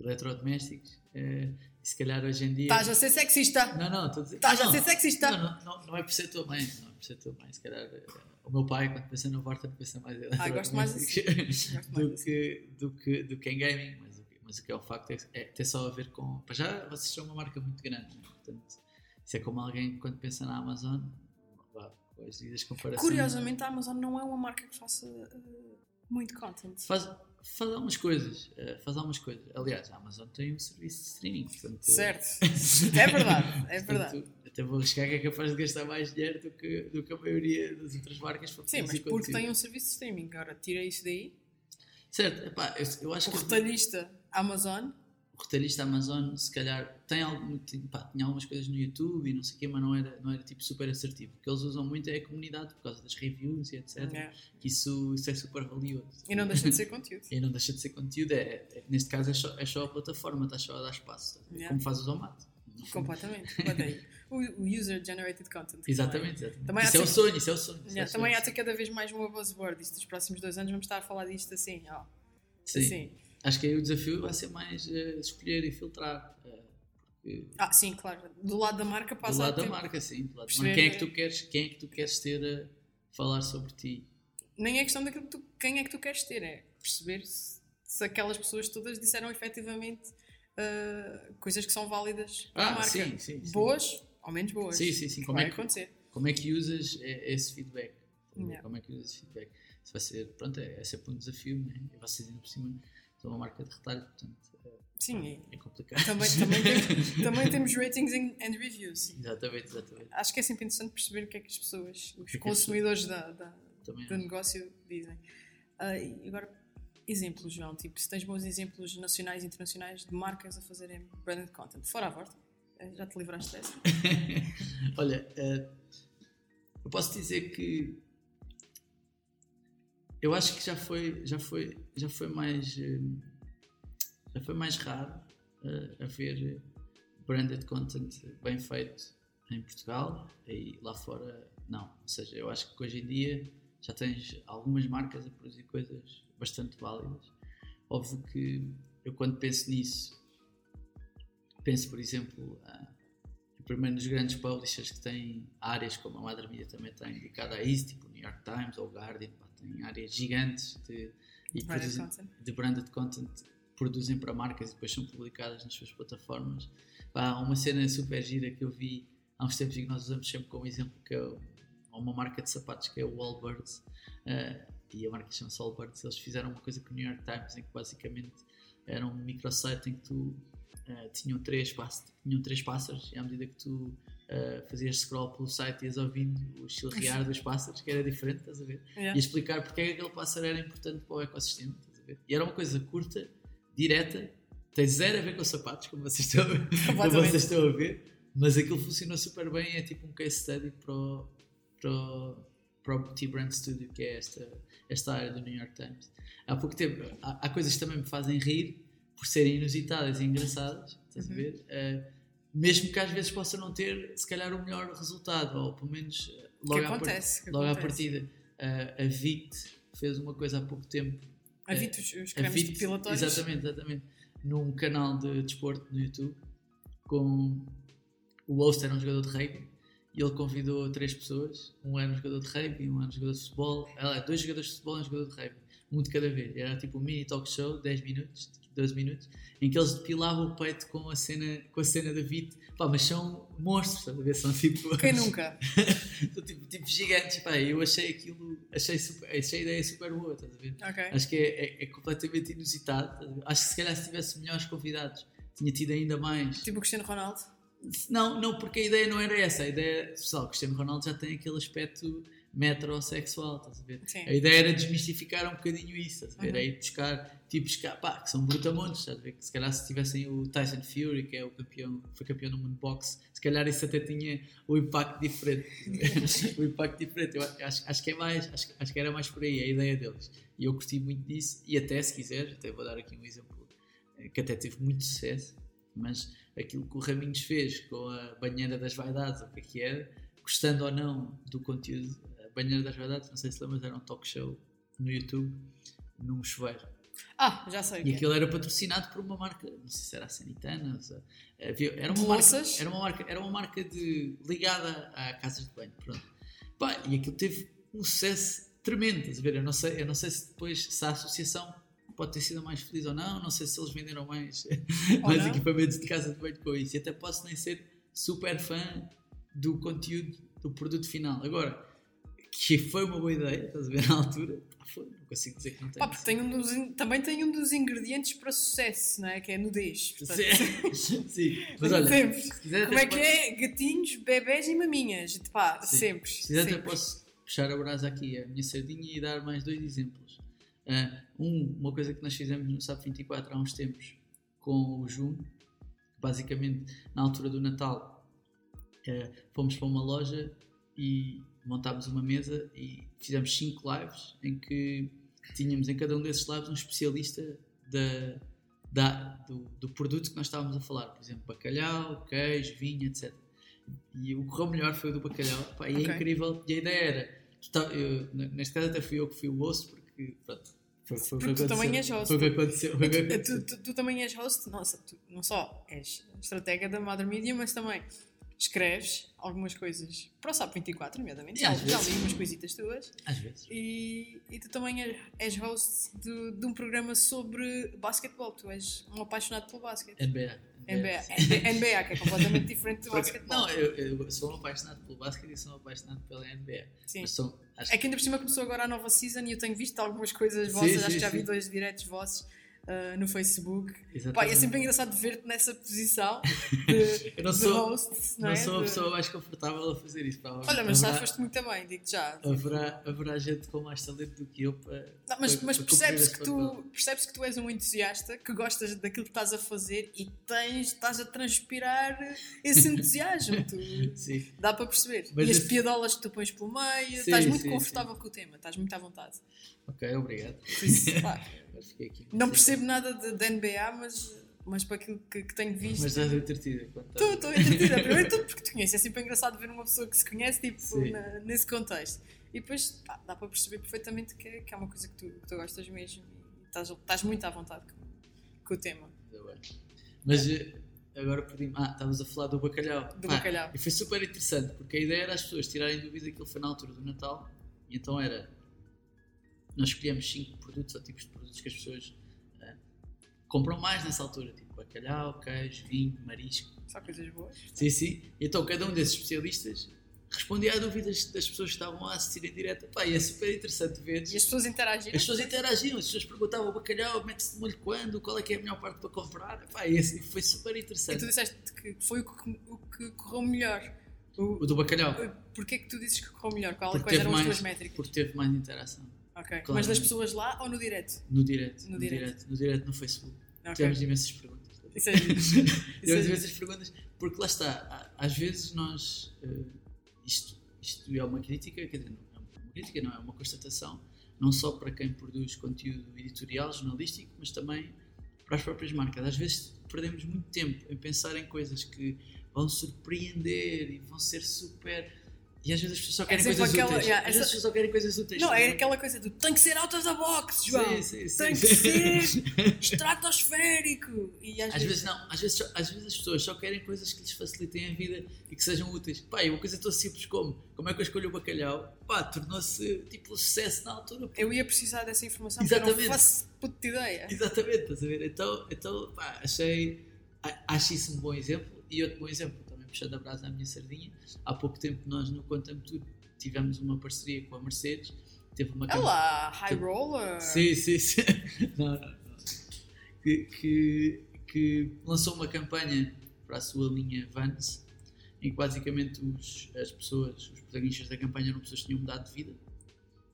eletrodomésticos. É, se calhar hoje em dia. Estás a ser sexista! Não, não, estou a dizer. Estás a ser sexista! Não, não, não, é por ser tua mãe, não é por ser tua mãe. Se calhar eh, o meu pai, quando pensa na Vorten, pensa mais em eletrodomésticos. Ah, gosto mais assim. do, que, do, que, do que em gaming. Mas, mas o que é o facto é, é ter só a ver com. Para já, vocês são uma marca muito grande, né? portanto, isso é como alguém quando pensa na Amazon. As devidas comparações. Curiosamente, a Amazon não é uma marca que faça uh, muito content. Faz, faz algumas coisas. Uh, faz algumas coisas. Aliás, a Amazon tem um serviço de streaming. Portanto, certo. é verdade. É verdade. Portanto, até vou arriscar que é capaz de gastar mais dinheiro do que, do que a maioria das outras marcas para Sim, mas porque tem um serviço de streaming. Agora, tira isso daí. Certo. Epá, eu, eu acho o que. retalhista Amazon o retalhista Amazon se calhar tem algum, pá, tinha algumas coisas no YouTube e não sei o quê, mas não era, não era tipo super assertivo. O que eles usam muito é a comunidade por causa das reviews e etc. É. Isso, isso é super valioso. E não deixa de ser conteúdo. e não deixa de ser conteúdo, é, é neste caso é só, é só a plataforma, está só a dar espaço, yeah. como faz o Zomato. Completamente, o, user generated content. Exatamente, exatamente. Também isso é o sonho, isso é o sonho. Yeah, é. Também há cada vez mais uma buzzword. Isto, nos próximos dois anos vamos estar a falar disto assim. Sim. Assim acho que aí o desafio vai ser mais uh, escolher e filtrar. Uh. Ah, sim, claro. Do lado da marca passa Do lado da marca, sim. Do lado Quem é que tu queres, quem é que tu queres ter a falar sobre ti? Nem é questão daquilo que tu, quem é que tu queres ter, é perceber se, se aquelas pessoas todas disseram efetivamente uh, coisas que são válidas para ah, a marca. Sim, sim, sim. Boas ou menos boas. Sim, sim, sim. Como é que, acontecer. Como é que usas esse feedback? Yeah. Como é que usas esse feedback? Isso vai ser, pronto, é, é sempre um desafio, né? E vocês indo por cima são uma marca de retalho, portanto é, Sim, é, é complicado. Também, também, temos, também temos ratings and reviews. Exatamente, exatamente. Acho que é sempre interessante perceber o que é que as pessoas, os que consumidores que da, da, do negócio dizem. Uh, agora, exemplos, João, tipo, se tens bons exemplos nacionais e internacionais de marcas a fazerem branded content, fora a volta, eh, já te livraste dessa? Olha, uh, eu posso dizer que eu acho que já foi, já foi, já foi mais, eh, já foi mais raro uh, haver branded content bem feito em Portugal e lá fora não. Ou seja, eu acho que hoje em dia já tens algumas marcas a produzir coisas bastante válidas. Óbvio que eu quando penso nisso, penso por exemplo uh, primeiro nos grandes publishers que têm áreas como a Madre Media também tem dedicada a isso, tipo o New York Times ou o Guardian, tem áreas gigantes de, e branded produzem, de branded content produzem para marcas e depois são publicadas nas suas plataformas. Há uma cena super gira que eu vi há uns tempos e que nós usamos sempre como exemplo, que é uma marca de sapatos que é o Allbirds, uh, e a marca chama-se Allbirds. Eles fizeram uma coisa com o New York Times em que basicamente era um microsite em que tu uh, tinham, três tinham três pássaros e à medida que tu uh, fazias scroll pelo site e ias ouvindo o chilrear dos pássaros, que era diferente, estás a ver? Yeah. E explicar porque é que aquele pássaro era importante para o ecossistema, estás a ver? E era uma coisa curta, direta, tem zero a ver com os sapatos, como vocês estão a ver, como vocês estão a ver mas aquilo funcionou super bem. É tipo um case study para o, para o, para o T-Brand Studio, que é esta, esta área do New York Times. Há pouco tempo, há, há coisas que também me fazem rir por serem inusitadas e engraçadas, estás uhum. a ver? Uh, mesmo que às vezes possa não ter, se calhar, o melhor resultado, ou pelo menos eh, logo, acontece, à, logo à partida. Uh, a VIT fez uma coisa há pouco tempo. A VIT, os, os cremes VIT, depilatórios? Exatamente, exatamente. Num canal de desporto no YouTube, com o host era um jogador de rugby, e ele convidou três pessoas, um era um jogador de rugby, um era um jogador de futebol, ela, dois jogadores de futebol e um jogador de rugby, um de cada vez. Era tipo um mini talk show, 10 minutos, 12 minutos, em que eles depilavam o peito com a cena, com a cena da VIT. Pá, mas são monstros, estás a ver? São tipo. Quem nunca? são tipo, tipo gigantes, pá. Eu achei aquilo, achei, super, achei a ideia super boa, estás a ver? Okay. Acho que é, é, é completamente inusitado. Acho que se calhar se tivesse melhores convidados, tinha tido ainda mais. Tipo o Cristiano Ronaldo? Não, não, porque a ideia não era essa. A ideia, pessoal, o Cristiano Ronaldo já tem aquele aspecto metrosexual, estás a ver? Sim. A ideia era desmistificar um bocadinho isso, estás a ver? Uhum. É buscar tipos que, pá, que são brutamontes, estás a ver? Que se calhar se tivessem o Tyson Fury, que é o campeão, foi campeão no mundo boxe, se calhar isso até tinha o impacto diferente. o impacto diferente. Eu acho, acho que é mais, acho, acho que era mais por aí a ideia deles. E eu gostei muito disso, e até se quiseres, até vou dar aqui um exemplo que até teve muito sucesso, mas aquilo que o Raminhos fez com a banheira das vaidades, o que é que era, gostando ou não do conteúdo, a banheira das vaidades, não sei se lembras, era um talk show no YouTube, num chuveiro. Ah, já sei. E aquilo era patrocinado por uma marca, não sei se era a Sanitana, se, era, uma marca, era uma marca, era uma marca de, ligada a casas de banho, pronto. Pá, e aquilo teve um sucesso tremendo, estás a ver? Eu não sei, eu não sei se depois se a associação pode ter sido mais feliz ou não, não sei se eles venderam mais, mais equipamentos de casa de banho com isso. E até posso nem ser super fã do conteúdo do produto final. Agora, que foi uma boa ideia, estás a ver na altura, foi, não consigo dizer que não tem. Pá, tem um dos, também tem um dos ingredientes para sucesso, não é? Que é nudez. Portanto... Sim. Sim. Mas olha, sempre. Como é que é? Gatinhos, bebés e maminhas. Pá, Sim. sempre. Se quiser, até posso puxar a brasa aqui, a minha sardinha, e dar mais dois exemplos. Uh, um, uma coisa que nós fizemos no SAP 24 há uns tempos com o Jum, basicamente na altura do Natal, uh, fomos para uma loja e montámos uma mesa e fizemos cinco lives em que tínhamos em cada um desses lives um especialista da, da, do, do, produto que nós estávamos a falar, por exemplo, bacalhau, queijo, vinho, etc. E o que correu melhor foi o do bacalhau, Pá, e é incrível. E a ideia era, tá, eu, neste caso até fui eu que fui o osso, porque pronto, foi, foi, Porque tu também és host. Foi o que aconteceu. Tu, tu, tu, também és host, nossa, tu não só és estratega da Mother Media, mas também escreves algumas coisas para o SAP 24, nomeadamente. Já, já li umas coisitas tuas. Às vezes. E, e tu também és host de, de um programa sobre basquetebol. Tu és um apaixonado pelo basquete. NBA. NBA, NBA, que é completamente diferente do basquetebol. Não, eu, eu, sou um apaixonado pelo basquete e sou um apaixonado pela NBA. Sim. Sou, é que ainda por cima começou agora a nova season e eu tenho visto algumas coisas vossas, sim, acho sim, que já vi dois diretos vossos uh, no Facebook. Pá, é sempre engraçado ver-te nessa posição de, eu não sou, host. Não, não é? sou a pessoa mais confortável a fazer isso. Pá. Olha, mas já foste muito bem, digo já. Haverá, haverá gente com mais talento do que eu para. Não, mas, para, mas percebes, que tu, percebes que tu és um entusiasta, que gostas daquilo que estás a fazer e tens, estás a transpirar esse entusiasmo. Tu, sim. Dá para perceber. Mas e as piadolas que tu pões pelo meio, sim, estás muito sim, confortável com o tema, estás muito à vontade. Ok, obrigado. Isso, pá, não percebo nada de, de, NBA, mas, mas para aquilo que, que tenho visto. Mas estás entretida. Estou, estou entretida. Primeiro tudo porque te conheço. É sempre engraçado ver uma pessoa que se conhece tipo, na, nesse contexto. E depois pá, dá para perceber perfeitamente que, é, que é uma coisa que tu, que tu gostas mesmo e estás, estás muito à vontade com, com o tema. Mas eh, agora perdi Ah, estavas a falar do bacalhau. Do bacalhau. E foi super interessante porque a ideia era as pessoas tirarem dúvida que ele foi na altura do Natal e então era nós escolhemos cinco produtos ou tipos de produtos que as pessoas uh, compram mais nessa altura, tipo bacalhau, queijo, vinho, marisco. Só coisas boas. Sim, sim. Então cada um desses especialistas respondia a dúvidas das pessoas que estavam a assistir em direto. Pá, e é super interessante ver. E as pessoas interagiram? As pessoas interagiam, as pessoas perguntavam o bacalhau, mete-se de molho quando, qual é que é a melhor parte para comprar. Pá, e assim, foi super interessante. E tu disseste que foi o que, o que correu melhor. O, o do bacalhau. Porquê que tu dizes que correu melhor? Qual, quais eram mais, as tuas métricas? Porque teve mais interação. Ok. Claro. Mas das pessoas lá ou no direto? No direto. No, no direto. direto. No direto no Facebook. Okay. Tivemos imensas perguntas. Isso é Tivemos é imensas perguntas, porque lá está, às vezes nós. Uh, isto, isto é uma crítica, quer dizer, não é uma crítica, não é uma constatação, não só para quem produz conteúdo editorial, jornalístico, mas também para as próprias marcas. Às vezes perdemos muito tempo em pensar em coisas que vão surpreender e vão ser super e às vezes as pessoas só querem é coisas aquela, úteis. Yeah, as pessoas só querem coisas úteis. Não, é aquela coisa do tem que ser out of the box, João. Sim, sim, tem sim. que ser estratosférico. E às, às vezes, vezes, não, às vezes, às vezes as pessoas só querem coisas que lhes facilitem a vida e que sejam úteis. Pá, e uma coisa tão simples como como é que eu escolho o bacalhau, pá, tornou-se tipo sucesso na altura. Eu ia precisar dessa informação Exatamente. porque eu não faço puta ideia. Exatamente, estás a ver? Então, então pá, achei, acho isso um bom exemplo. E outro bom exemplo, puxando a brasa à minha sardinha, há pouco tempo nós no Conta-me Tudo tivemos uma parceria com a Mercedes. Teve uma Olá, High teve... Roller! Sim, sim, sim. não, não, não. Que, que, que, lançou uma campanha para a sua linha Vans, em que basicamente os, as pessoas, os protagonistas da campanha eram pessoas que tinham mudado de vida.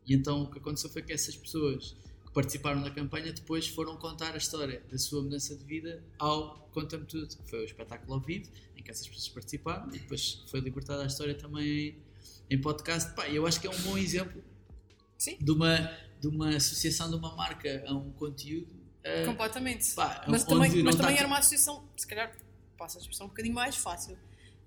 E então o que aconteceu foi que essas pessoas participaram da campanha depois foram contar a história da sua mudança de vida ao Conta-me Tudo, que foi o espetáculo ao vivo, em que essas pessoas participaram e depois foi libertada a história também em podcast, pá, eu acho que é um bom exemplo Sim. De, uma, de uma associação de uma marca a um conteúdo Uh, Completamente. pá, mas também, mas tá também era uma associação, se calhar, passa a expressão um bocadinho mais fácil.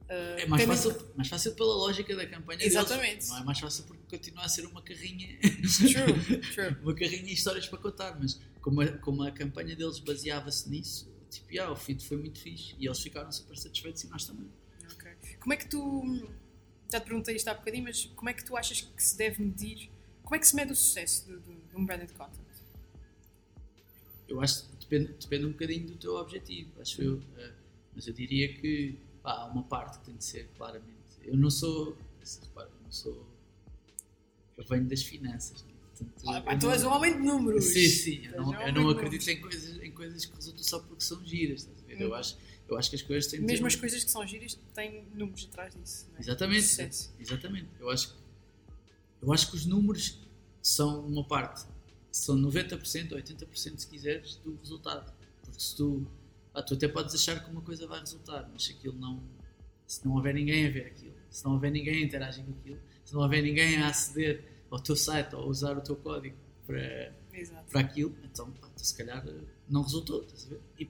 Uh, É mais tendo- fácil, mais fácil pela lógica da campanha Exatamente. deles. Não é mais fácil porque continua a ser uma carrinha, True, true. uma carrinha de histórias para contar, mas como a, como a campanha deles baseava-se nisso, tipo, yeah, o feed foi muito fixe e eles ficaram super satisfeitos e nós também. Ok. Como é que tu. Já te perguntei isto há bocadinho, mas como é que tu achas que se deve medir? Como é que se mede o sucesso de, de- de um branded content? Eu acho que depende, depende um bocadinho do teu objetivo, acho eu. eh, mas eu diria que pá, há uma parte que tem de ser claramente. Eu não sou. se repara, eu não sou. Eu venho das finanças. né? Portanto, Ah, eu pá, tu não- és um homem de números! Sim, sim, eu não, eu não acredito em coisas, em coisas que resultam só porque são giras, estás a ver? Eu, Hum. acho, eu acho que as coisas têm Mesmo ter as coisas que são giras têm números atrás disso. não é? Exatamente, exatamente. Eu acho, eu acho que os números são uma parte, são 90% ou 80% se quiseres do resultado. Porque se tu, ah, tu até podes achar que uma coisa vai resultar, mas se aquilo não, se não houver ninguém a ver aquilo, se não houver ninguém a interagir com aquilo, se não houver ninguém a aceder ao teu site ou a usar o teu código para, Exato. para aquilo, então pá, se calhar eh, não resultou, estás a ver? E, e-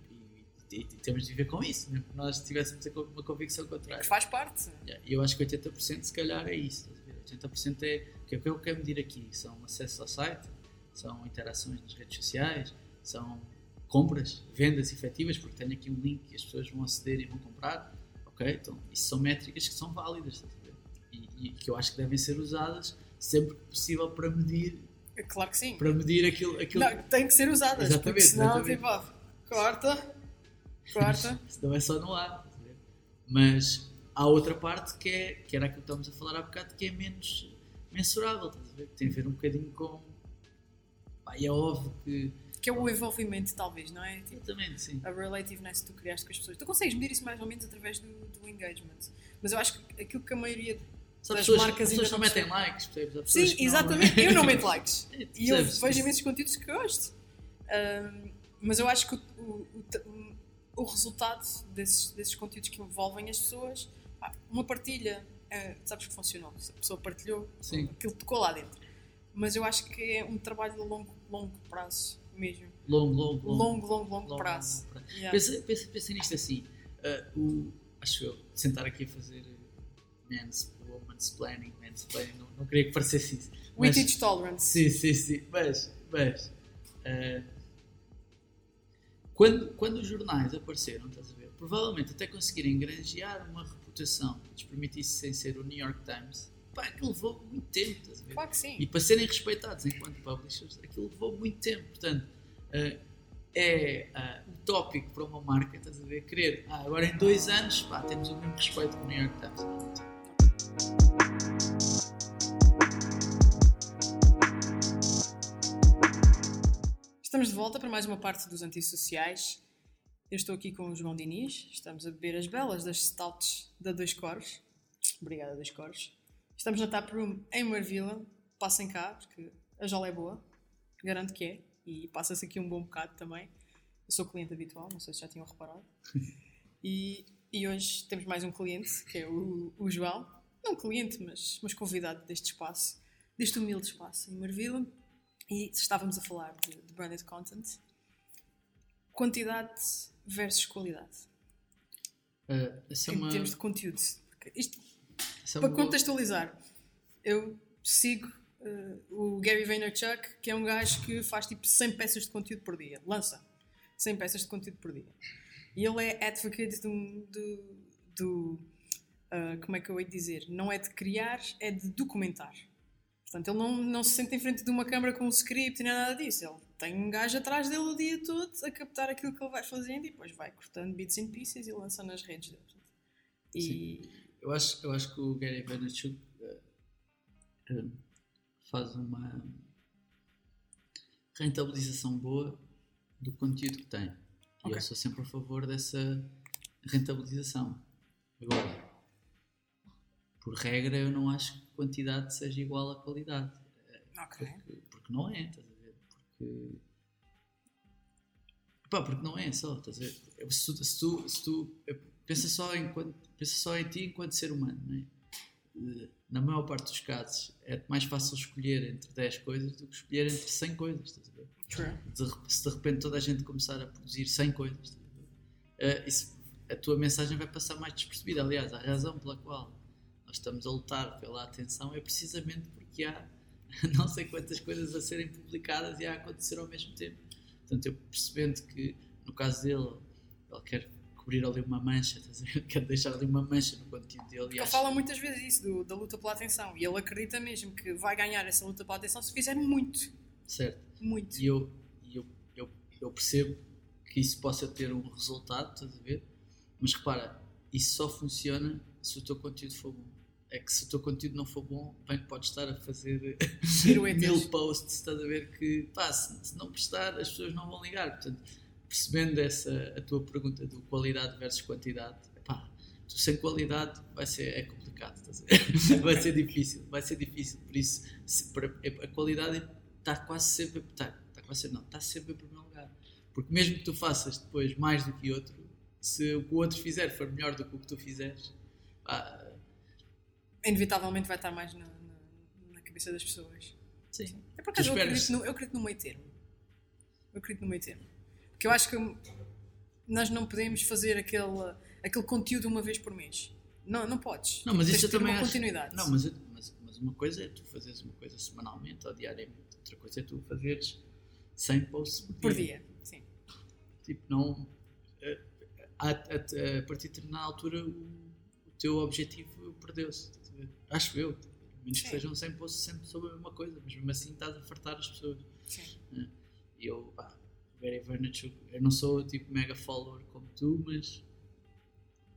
e- e temos de viver com isso, mesmo que nós tivéssemos uma convicção contrária. Que faz parte. Yeah, E eu acho que 80% se calhar é isso. estás a ver? 80% é o que é que eu quero medir aqui. São acesso ao site, são interações nas redes sociais, são compras, vendas efetivas, porque tenho aqui um link que as pessoas vão aceder e vão comprar. Ok? Então, isso são métricas que são válidas? E, e que eu acho que devem ser usadas sempre que possível para medir, Claro que sim. para medir aquilo. aquilo Não, tem que ser usadas, Exatamente, porque senão, exatamente. tipo, corta, corta. Senão é só no ar. Mas há outra parte que, é, que era aquilo que estávamos a falar há bocado, que é menos mensurável. Estás a ver? Tem a ver um bocadinho com. Pá, é óbvio que. Que é o envolvimento, talvez, não é? Tipo, Exatamente, sim. a relativeness que tu criaste com as pessoas. Tu consegues medir isso mais ou menos através do, do engagement. Mas eu acho que aquilo que a maioria Só das as pessoas, marcas as pessoas não metem likes, percebes? Sim, que não- exatamente. Eu não meto likes. É, E eu vejo imensos conteúdos que gosto. Ahm, mas eu acho que o, o- o resultado desses, desses conteúdos que envolvem as pessoas, pá, uma partilha, ah, sabes que funcionou. Se a pessoa partilhou, Sim. aquilo tocou lá dentro. Mas eu acho que é um trabalho de longo, longo prazo mesmo. Longo, longo, longo. Longo, longo, longo, longo, prazo. prazo. Yeah. Pensa, pensa, pensa nisto assim. ah, o, acho eu, sentar aqui a fazer mans, woman's planning, mansplaining, não, não queria que parecesse isso. We Mas- teach tolerance. Sim, sim, sim. Mas, mas eh, quando, quando os jornais apareceram, estás a ver? Provavelmente até conseguirem granjear uma reputação que lhes permitisse sem ser o New York Times, pá, aquilo levou muito tempo, estás a ver? Claro que sim. E para serem respeitados enquanto publishers, aquilo levou muito tempo. Portanto, eh, é ah, utópico para uma marca, estás a ver? Querer, ah, agora em dois anos, pá, temos o mesmo respeito que o New York Times. Estamos de volta para mais uma parte dos antissociais. Eu estou aqui com o João Diniz. Estamos a beber as belas das stouts da Dois Coros. Obrigada, Dois Coros. Estamos na Tap Room em Marvila. Passem cá, porque a jola é boa. Garanto que é. E passa-se aqui um bom bocado também. Eu sou cliente habitual, não sei se já tinham reparado. E, e hoje temos mais um cliente, que é o, o João. Não cliente, mas, mas convidado deste espaço, deste humilde espaço em Marvila. E estávamos a falar de, de branded content. Quantidade versus qualidade. Ah, essa é em uma, termos de conteúdo. Isto, para contextualizar, eu sigo eh, o Gary Vaynerchuk, que é um gajo que faz tipo 100 peças de conteúdo por dia. Lança 100 peças de conteúdo por dia. E ele é advocate do. do, do ah, como é que eu hei de dizer? Não é de criar, é de documentar. Portanto, ele não, não se sente em frente de uma câmara com um script nem nada disso. Ele tem um gajo atrás dele o dia todo a captar aquilo que ele vai fazendo e depois vai cortando bits and pieces e lança nas redes dele. E Eu acho, eu acho que o Gary Vaynerchuk eh, eh, faz uma rentabilização boa do conteúdo que tem. E Ok. eu sou sempre a favor dessa rentabilização. Agora, por regra, eu não acho que quantidade seja igual à qualidade. Ok. Porque, porque não é, estás a ver? Porque. Pá, porque não é só, estás a ver? Se tu, se tu, se tu- pensa, só em, pensa só em ti enquanto ser humano, não é? Eh, Na maior parte dos casos é mais fácil escolher entre 10 coisas do que escolher entre 100 coisas. De- se de repente toda a gente começar a produzir 100 coisas, eh, isso- a tua mensagem vai passar mais despercebida. Aliás, a razão pela qual nós estamos a lutar pela atenção é precisamente porque há não sei quantas coisas a serem publicadas e a acontecer ao mesmo tempo. Portanto, eu percebendo que no caso dele, ele quer cobrir ali uma mancha, quer deixar ali uma mancha no conteúdo dele. Ele acho- fala muitas vezes isso, do- da luta pela atenção. E ele acredita mesmo que vai ganhar essa luta pela atenção se fizer muito. Certo. Muito. E eu, eu, eu, eu percebo que isso possa ter um resultado, estás a ver? Mas repara, isso só funciona se o teu conteúdo for bom. É que se o teu conteúdo não for bom, bem, podes estar a fazer mil posts, estás a ver que, pá, se, se não prestar, as pessoas não vão ligar. Portanto, percebendo essa, a tua pergunta do qualidade versus quantidade, pá, tu sem qualidade vai ser, é complicado, vai ser difícil, vai ser difícil. Por isso, se- para- a qualidade está quase sempre, está, está quase sempre, não, está sempre em primeiro lugar. Porque mesmo que tu faças depois mais do que outro, se o que o outro fizer for melhor do que o que tu fizeres, pá, Inevitavelmente vai estar mais na, na- na cabeça das pessoas. sim. É por acaso eu acredito, no, eu acredito no meio termo. Eu acredito no meio termo. Porque eu acho que nós não podemos fazer aquele, aquele conteúdo uma vez por mês. Não, não podes. Não, mas Tens isso eu também uma acho. continuidade. Não, mas, mas, mas uma coisa é tu fazeres uma coisa semanalmente ou diariamente, outra coisa é tu fazeres 100 posts Por dia. Sim. Tipo, não. eh, A, a, a, partir de determinada altura, o, o teu objetivo perdeu-se. Acho eu. A menos que sejam 100 posts sempre sobre a mesma coisa, mas mesmo assim estás a fartar as pessoas. Sim. E eu, pá, Gary Vaynerchuk, eu não sou tipo mega follower como tu, mas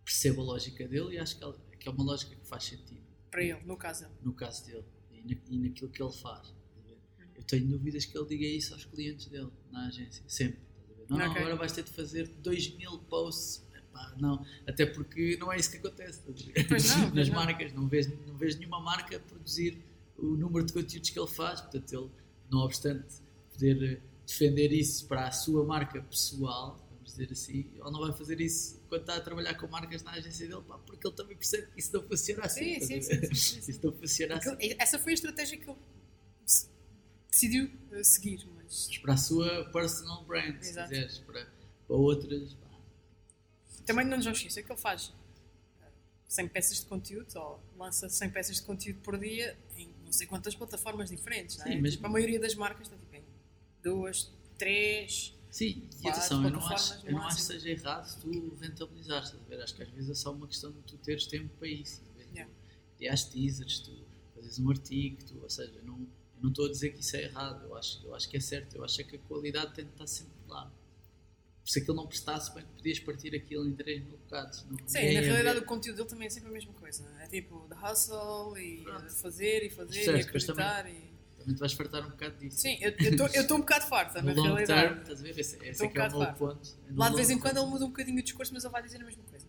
percebo a lógica dele e acho que, ela- que é uma lógica que faz sentido Para ele, no caso dele. no caso dele e, na- e naquilo que ele faz. ver? Eu tenho dúvidas que ele diga isso aos clientes dele na agência, sempre. ver? Não, não, Ok. agora vais ter de fazer 2 mil posts. Epá, não, até porque não é isso que acontece. Pois não, Nas não. marcas, não vês, não vês nenhuma marca produzir o número de conteúdos que ele faz. Portanto, ele, não obstante poder eh, defender isso para a sua marca pessoal, vamos dizer assim, ele não vai fazer isso quando está a trabalhar com marcas na agência dele, pá, porque ele também percebe que isso não funciona assim. Sim, sim, sim, sim, sim. Isso não funciona assim. Essa foi a estratégia que ele se- decidiu eh, seguir. Mas Mas para a sua personal brand, se Exato. quiseres, para, para outras, pá, também não nos vamos esquecer que ele faz eh, 100 peças de conteúdo ou lança 100 peças de conteúdo por dia em não sei quantas plataformas diferentes. não é? Sim, mas- Tipo, a maioria das marcas está tipo, duas, três. Sim, e atenção, eu não, acho, eu não acho que seja errado tu rentabilizares, estás a ver? Acho que às vezes é só uma questão de tu teres tempo para isso. estás a ver? Yeah. Tu criares teasers, tu fazes um artigo, tu, ou seja, eu não, eu não estou a dizer que isso é errado, eu acho, eu acho que é certo, eu acho é que a qualidade tem de estar sempre lá. Se aquilo não prestasse, bem, podias partir aquilo em 3 mil bocados. Não, Sim, na realidade o conteúdo dele também é sempre a mesma coisa. é? É tipo the hustle e Pronto. fazer e fazer Certo, e acreditar. E... Te vais fartar um bocado disso. Sim, eu estou um bocado farta, na realidade. term, estás a ver? Esse, esse Estou é um que é o meu farto. ponto. É no Lá de vez em quando ele muda um bocadinho o discurso, mas ele vai dizer a mesma coisa.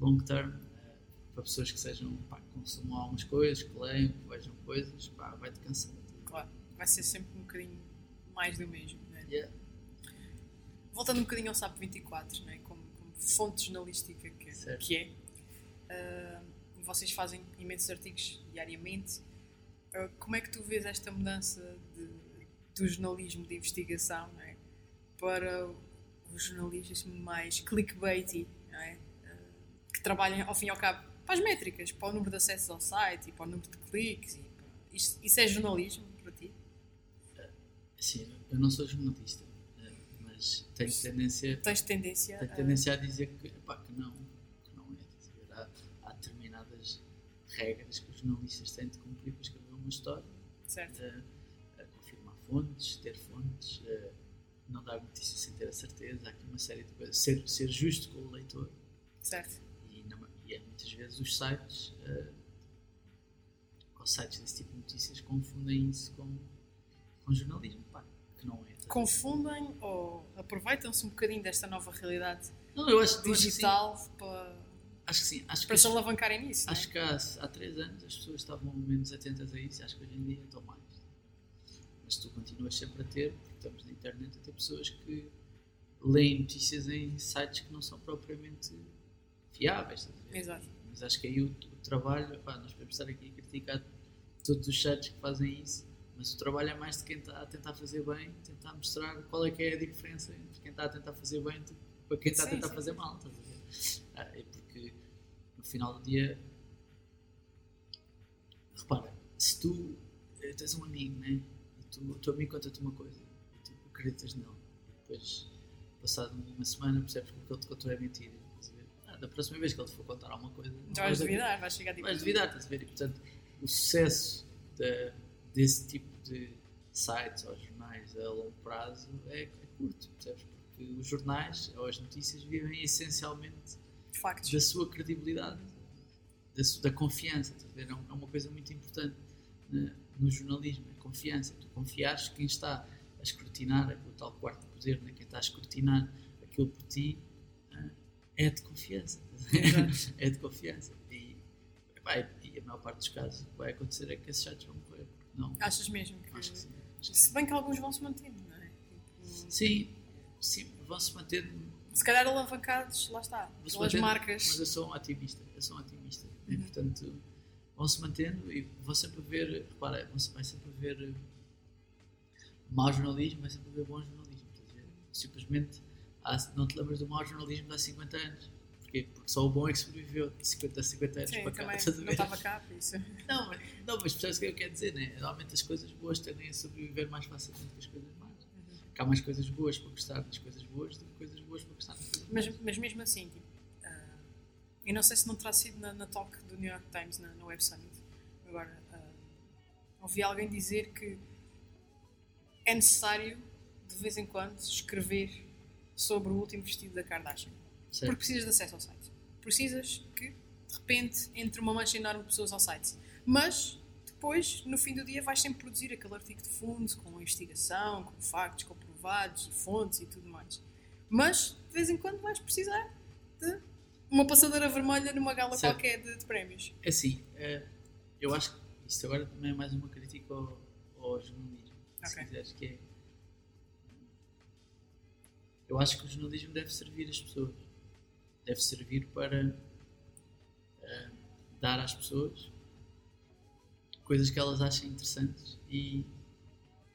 long term, eh, para pessoas que sejam, pá, que consumam algumas coisas, que leiam, que vejam coisas, pá, vai-te cansar. Claro, vai ser sempre um bocadinho mais do mesmo. né? Yeah. Voltando um bocadinho ao SAP 24, né? como, como fonte jornalística que, que é, ah, vocês fazem imensos artigos diariamente. Ah, como é que tu vês esta mudança de, do jornalismo de investigação é? para o jornalismo mais clickbaity, é? Ah, que trabalhem ao fim e ao cabo para as métricas, para o número de acessos ao site e para o número de cliques? E isso, isso é jornalismo para ti? Assim, eu não sou jornalista, eh, mas tenho tendência, Tens tendência tenho a- tendência a dizer que, que não, que não é. a? Há, há determinadas regras que os jornalistas têm de cumprir para uma história, Certo. a confirmar fontes, ter fontes, eh, não dar notícias sem ter a certeza, há aqui uma série de coisas, ser, ser justo com o leitor. Certo. E, na- e é muitas vezes os sites, eh, os sites desse tipo de notícias confundem isso com, com jornalismo, pá, que não é. Confundem ou aproveitam-se um bocadinho desta nova realidade Não, eu acho, eu digital para, Acho que sim. Acho que, para se as- alavancarem nisso? é? acho que há, há três anos as pessoas estavam menos atentas a isso acho que hoje em dia estão mais. Mas tu continuas sempre a ter, porque estamos na internet, a ter pessoas que leem notícias em sites que não são propriamente fiáveis. Exato. Mas acho que aí o, o trabalho, pá, nós podemos estar aqui a criticar todos os sites que fazem isso, Mas o trabalho é mais de quem está a tentar fazer bem, tentar mostrar qual é que é a diferença entre quem está a tentar fazer bem para quem está a tentar sim. fazer mal. Estás a ver? Final do dia, repara, se tu eh, tens um amigo, né? E tu, o teu amigo conta-te uma coisa, e tu acreditas nele, depois, passado uma semana, percebes que o que ele te contou é mentira. Ah, da próxima vez que ele te for contar alguma coisa, já vais duvidar, vais chegar tipo. Vais duvidar, estás a ver? E portanto, o sucesso de, desse tipo de sites ou jornais a longo prazo é, é curto, percebes? Porque os jornais ou as notícias vivem essencialmente Da sua credibilidade, da, da confiança, é, é uma coisa muito importante né, no jornalismo, a confiança. Tu confiares que quem está a escrutinar, aquele tal quarto de poder, né, quem está a escrutinar aquilo por ti, né, é de confiança. é de confiança. E, e a maior parte dos casos vai acontecer é que esses sites vão morrer. Não, Achas mesmo que. Acho que sim. Se bem que alguns vão se mantendo, não é? Tipo... Sim, sim, vão se mantendo. Se calhar alavancados, lá está, pelas marcas. Mas eu sou um otimista, eu sou um otimista. Uhum. E, portanto, vão se mantendo e vão sempre ver, repara, vão vai sempre ver mau jornalismo, vai sempre ver bom jornalismo. Simplesmente, há, não te lembras do mau jornalismo de há 50 anos Porquê? Porque só o bom é que sobreviveu de 50 a 50 anos Sim, para cá. Não estava cá, por isso. Não, mas, não, mas percebes o que eu quero dizer, né? Normalmente as coisas boas tendem a sobreviver mais facilmente que as coisas. Há mais coisas boas para gostar das coisas boas do que coisas boas para gostar das coisas mas, Mas mesmo assim, tipo, uh, eu não sei se não terá sido na, na talk do New York Times, na, na Web Summit, agora, uh, ouvi alguém dizer que é necessário, de vez em quando, escrever sobre o último vestido da Kardashian. Certo. Porque precisas de acesso ao site. Precisas que, de repente, entre uma mancha enorme de pessoas ao site. Mas, depois, no fim do dia, vais sempre produzir aquele artigo de fundo, com investigação, com factos e fontes e tudo mais. Mas, de vez em quando, vais precisar de uma passadeira vermelha numa gala certo. qualquer de, de, prémios. É assim, é, eu acho que isto agora também é mais uma crítica ao, ao jornalismo. Okay. Se quiseres, que é. Eu acho que o jornalismo deve servir as pessoas deve servir para uh, dar às pessoas coisas que elas achem interessantes e,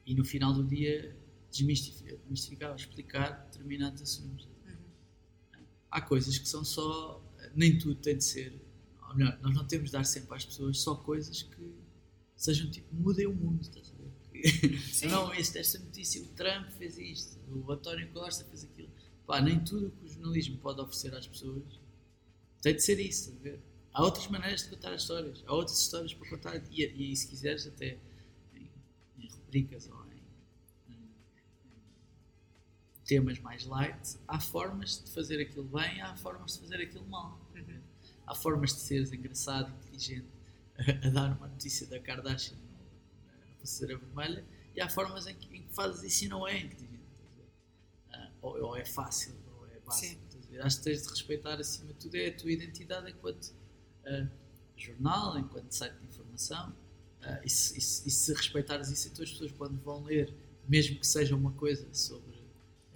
e no final do dia desmistificar, desmistificar explicar determinados assuntos. Uhum. Há coisas que são só. Nem tudo tem de ser. Ou melhor, nós não temos de dar sempre às pessoas só coisas que sejam tipo. mudem o mundo, estás a ver? não, este, esta notícia, o Trump fez isto, o António Costa fez aquilo. Pá, nem tudo o que o jornalismo pode oferecer às pessoas tem de ser isso, a ver? Há outras maneiras de contar as histórias, há outras histórias para contar, e, e se quiseres, até em, em rubricas ou temas mais light, há formas de fazer aquilo bem, há formas de fazer aquilo mal. Uhum. Há formas de seres engraçado, inteligente, a, a, dar uma notícia da Kardashian na passadeira vermelha, e há formas em que, em que fazes isso e não é inteligente ou, ou é fácil ou é básico. Acho que tens de respeitar acima de tudo é a tua identidade enquanto uh, jornal, enquanto site de informação. Uh, e, se, e, se, e, se, respeitares isso, então as pessoas quando vão ler, mesmo que seja uma coisa sobre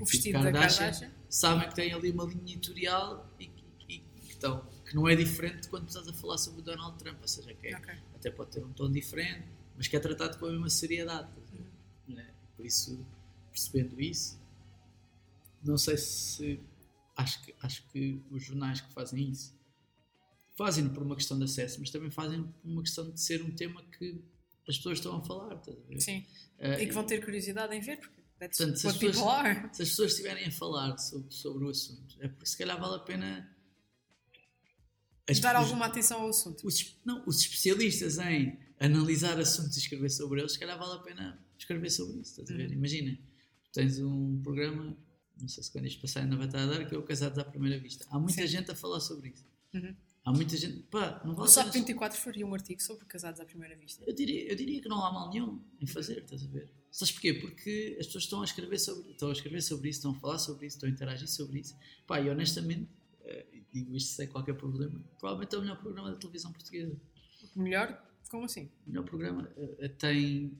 o vestido da Kardashian, sabem que tem ali uma linha editorial e, que, então, que não é diferente de quando estás a falar sobre o Donald Trump, ou seja, que é, okay. até pode ter um tom diferente, mas que é tratado com a mesma seriedade. Uhum. É? Por isso, percebendo isso, não sei se. Acho que, acho que os jornais que fazem isso fazem por uma questão de acesso, mas também fazem por uma questão de ser um tema que as pessoas estão a falar. Estás a ver? Sim. Uh, e que vão ter curiosidade em ver, porque portanto, se, as pessoas, se as pessoas estiverem a falar sobre, sobre o assunto, é porque se calhar vale a pena. Dar alguma atenção ao assunto. Os, não, os especialistas em analisar assuntos e escrever sobre eles, se calhar vale a pena escrever sobre isso. Estás a ver? Uhum. Imagina, tens um programa não sei se quando isto passar ainda vai estar a dar, que é o Casados à Primeira Vista. Há muita Sim. gente a falar sobre isso. Uhum. Há muita gente. Pá, não vale o SAP 24 faria um artigo sobre Casados à Primeira Vista. Eu diria, eu diria que não há mal nenhum em fazer, estás a ver? Sabes porquê? Porque as pessoas estão a escrever sobre, estão a escrever sobre isso, estão a falar sobre isso, estão a interagir sobre isso. Pá, e honestamente, uh, digo isto sem qualquer problema, provavelmente é o melhor programa da televisão portuguesa. Melhor? Como assim? O melhor programa uh, tem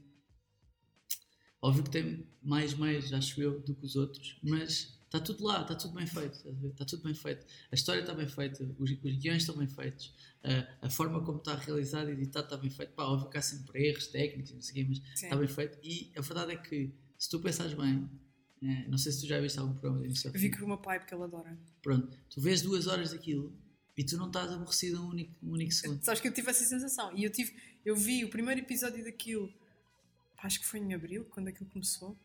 Óbvio que tem mais meios, acho eu, do que os outros, mas Está tudo lá, está tudo bem feito. Está tudo bem feito. A história está bem feita, os, os guiões estão bem feitos, a, a forma como está realizado e editado está bem feito. Pá, óbvio que há sempre erros técnicos, e não sei o quê, mas Sim. está bem feito. E a verdade é que, se tu pensares bem, eh, não sei se tu já viste algum programa de início vi com o meu pai porque ele adora. Pronto, tu vês duas horas daquilo e tu não estás aborrecido um único, um único segundo. Sabes que eu tive essa sensação. E eu tive, eu vi o primeiro episódio daquilo, acho que foi em abril, quando aquilo começou.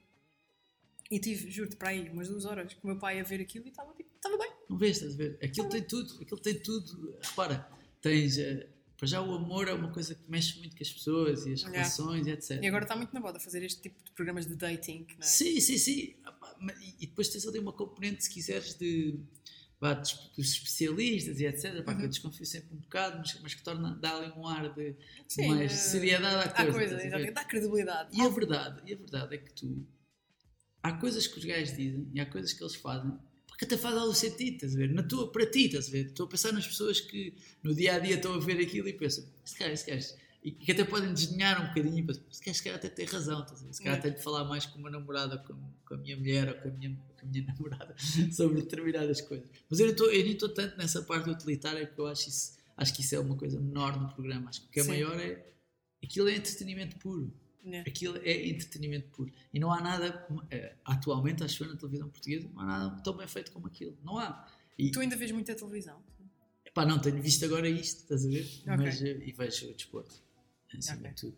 E tive, juro-te, para aí, umas duas horas com o meu pai a ver aquilo e estava tipo, estava bem. Não vês, estás a ver? Aquilo tem tudo, aquilo tem tudo. Repara, tens. eh, para já o amor é uma coisa que mexe muito com as pessoas e as Yeah. relações e etc. E agora está muito na moda fazer este tipo de programas de dating, não é? Sim, sim, sim. Ah, E depois tens ali uma componente, se quiseres, de. dos especialistas e etc. Pá, que Uhum. eu desconfio sempre um bocado, mas, mas que torna, dá ali um ar de Sim, mais seriedade à coisa. Há coisa, dá credibilidade. E a verdade, e a verdade é que tu há coisas que os gajos dizem e há coisas que eles fazem porque até faz algum sentido, estás a ver? Na tua, para ti, estás a ver? Estou a pensar nas pessoas que no dia a dia estão a ver aquilo e pensam, este gajo, este gajo, e que até podem desdenhar um bocadinho, e pensam, este gajo se calhar até tem razão, estás a ver? Se calhar É. tenho de falar mais com uma namorada, com, com a minha mulher ou com a minha, com a minha namorada sobre determinadas coisas. Mas eu, não estou- eu nem estou tanto nessa parte utilitária porque eu acho, isso, acho que isso é uma coisa menor no programa. Acho que o que é Sim. maior é aquilo é entretenimento puro Yeah. aquilo é entretenimento puro. E não há nada, eh, atualmente, acho eu, na televisão portuguesa, não há nada tão bem feito como aquilo. Não há. E, Tu ainda vês muita televisão? pá, não, tenho visto agora isto, estás a ver? Ok. Mas, eh, e vejo o desporto, acima Ok. de tudo.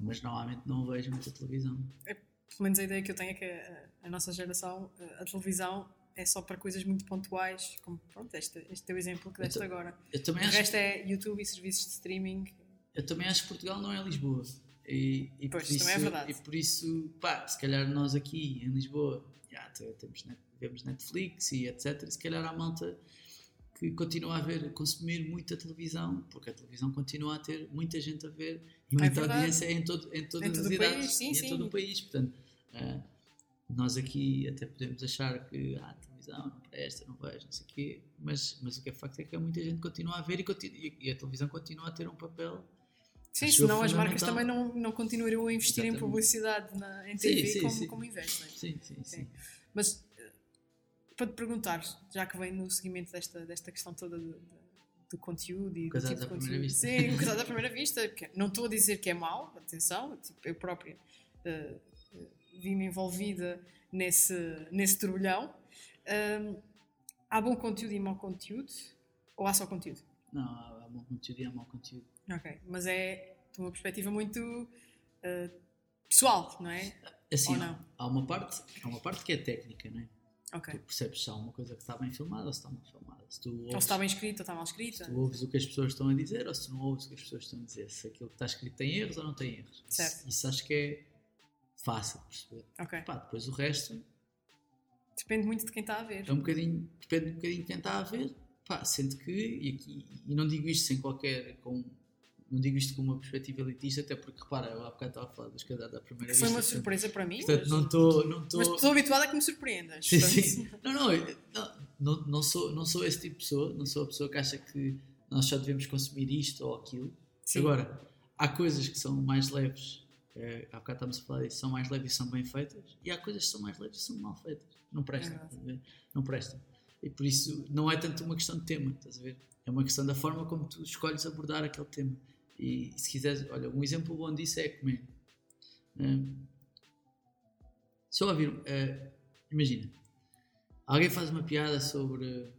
Mas normalmente não vejo muita televisão. Pelo menos a ideia que eu tenho é que a, a nossa geração, a, a televisão é só para coisas muito pontuais, como pronto, este, este teu exemplo que deste Então, agora. Eu também, O acho, resto é YouTube e serviços de streaming. eu também acho que Portugal não é Lisboa. E, e Pois, por isso, também é verdade. E por isso, pá, se calhar nós aqui em Lisboa já te- temos, vemos Netflix e etc. Se calhar há malta que continua a ver, a consumir muita televisão, porque a televisão continua a ter muita gente a ver e muita verdade. audiência em, todo, em todas Em todo as idades país, sim, e em sim. todo o país. Portanto, ah, nós aqui até podemos achar que ah, a televisão não presta, não vejo, não sei o quê, mas, mas o que é facto é que há muita gente que continua a ver e, continu- e- e a televisão continua a ter um papel. Sim, senão as marcas também não, não continuariam a investir em Exatamente. publicidade na, em Sim, TV sim, como, sim. como investem. Sim, sim, sim. Sim. Mas eh, para te perguntar, já que vem no seguimento desta, desta questão toda do, do- do conteúdo e do tipo de à primeira conteúdo. vista. Sim, o casado à primeira vista. não estou a dizer que é mau, atenção, tipo, eu própria eh, vi-me envolvida nesse, nesse turbilhão. Ahm, há bom conteúdo e mau conteúdo? Ou há só conteúdo? Não, há bom conteúdo e há mau conteúdo. Ok, mas é de uma perspectiva muito eh, pessoal, não é? Assim, não? há uma parte, há uma parte que é técnica, não é? Ok. Tu percebes se há uma coisa que está bem filmada ou se está mal filmada. Se tu Ou se ouves, está bem escrito ou está mal escrito. se tu ouves o que as pessoas estão a dizer ou se não ouves o que as pessoas estão a dizer. Se aquilo que está escrito tem erros ou não tem erros. Certo. Isso, acho que é fácil de perceber. Ok. Pá, depois o resto Depende muito de quem está a ver. é um bocadinho, depende um bocadinho de quem está a ver. Pá, sendo que, e, aqui, e não digo isto sem qualquer. Com, não digo isto com uma perspectiva elitista, até porque repara, eu há bocado estava a falar dos casados à primeira Que foi uma surpresa para mim. Portanto, mas, não estou. Não estou mas estou habituada a que me surpreendas. Sim, sim. Não, não, não, não, sou, não sou esse tipo de pessoa, não sou a pessoa que acha que nós só devemos consumir isto ou aquilo. sim. Agora, há coisas que são mais leves, eh, há bocado estamos a falar disso, são mais leves e são bem feitas, e há coisas que são mais leves e são mal feitas. Não prestam, É não prestam. E por isso não é tanto uma questão de tema, estás a ver? É uma questão da forma como tu escolhes abordar aquele tema. E se quiseres, olha, um exemplo bom disso é comédia. Hum, só ouvir, eh, imagina, alguém faz uma piada sobre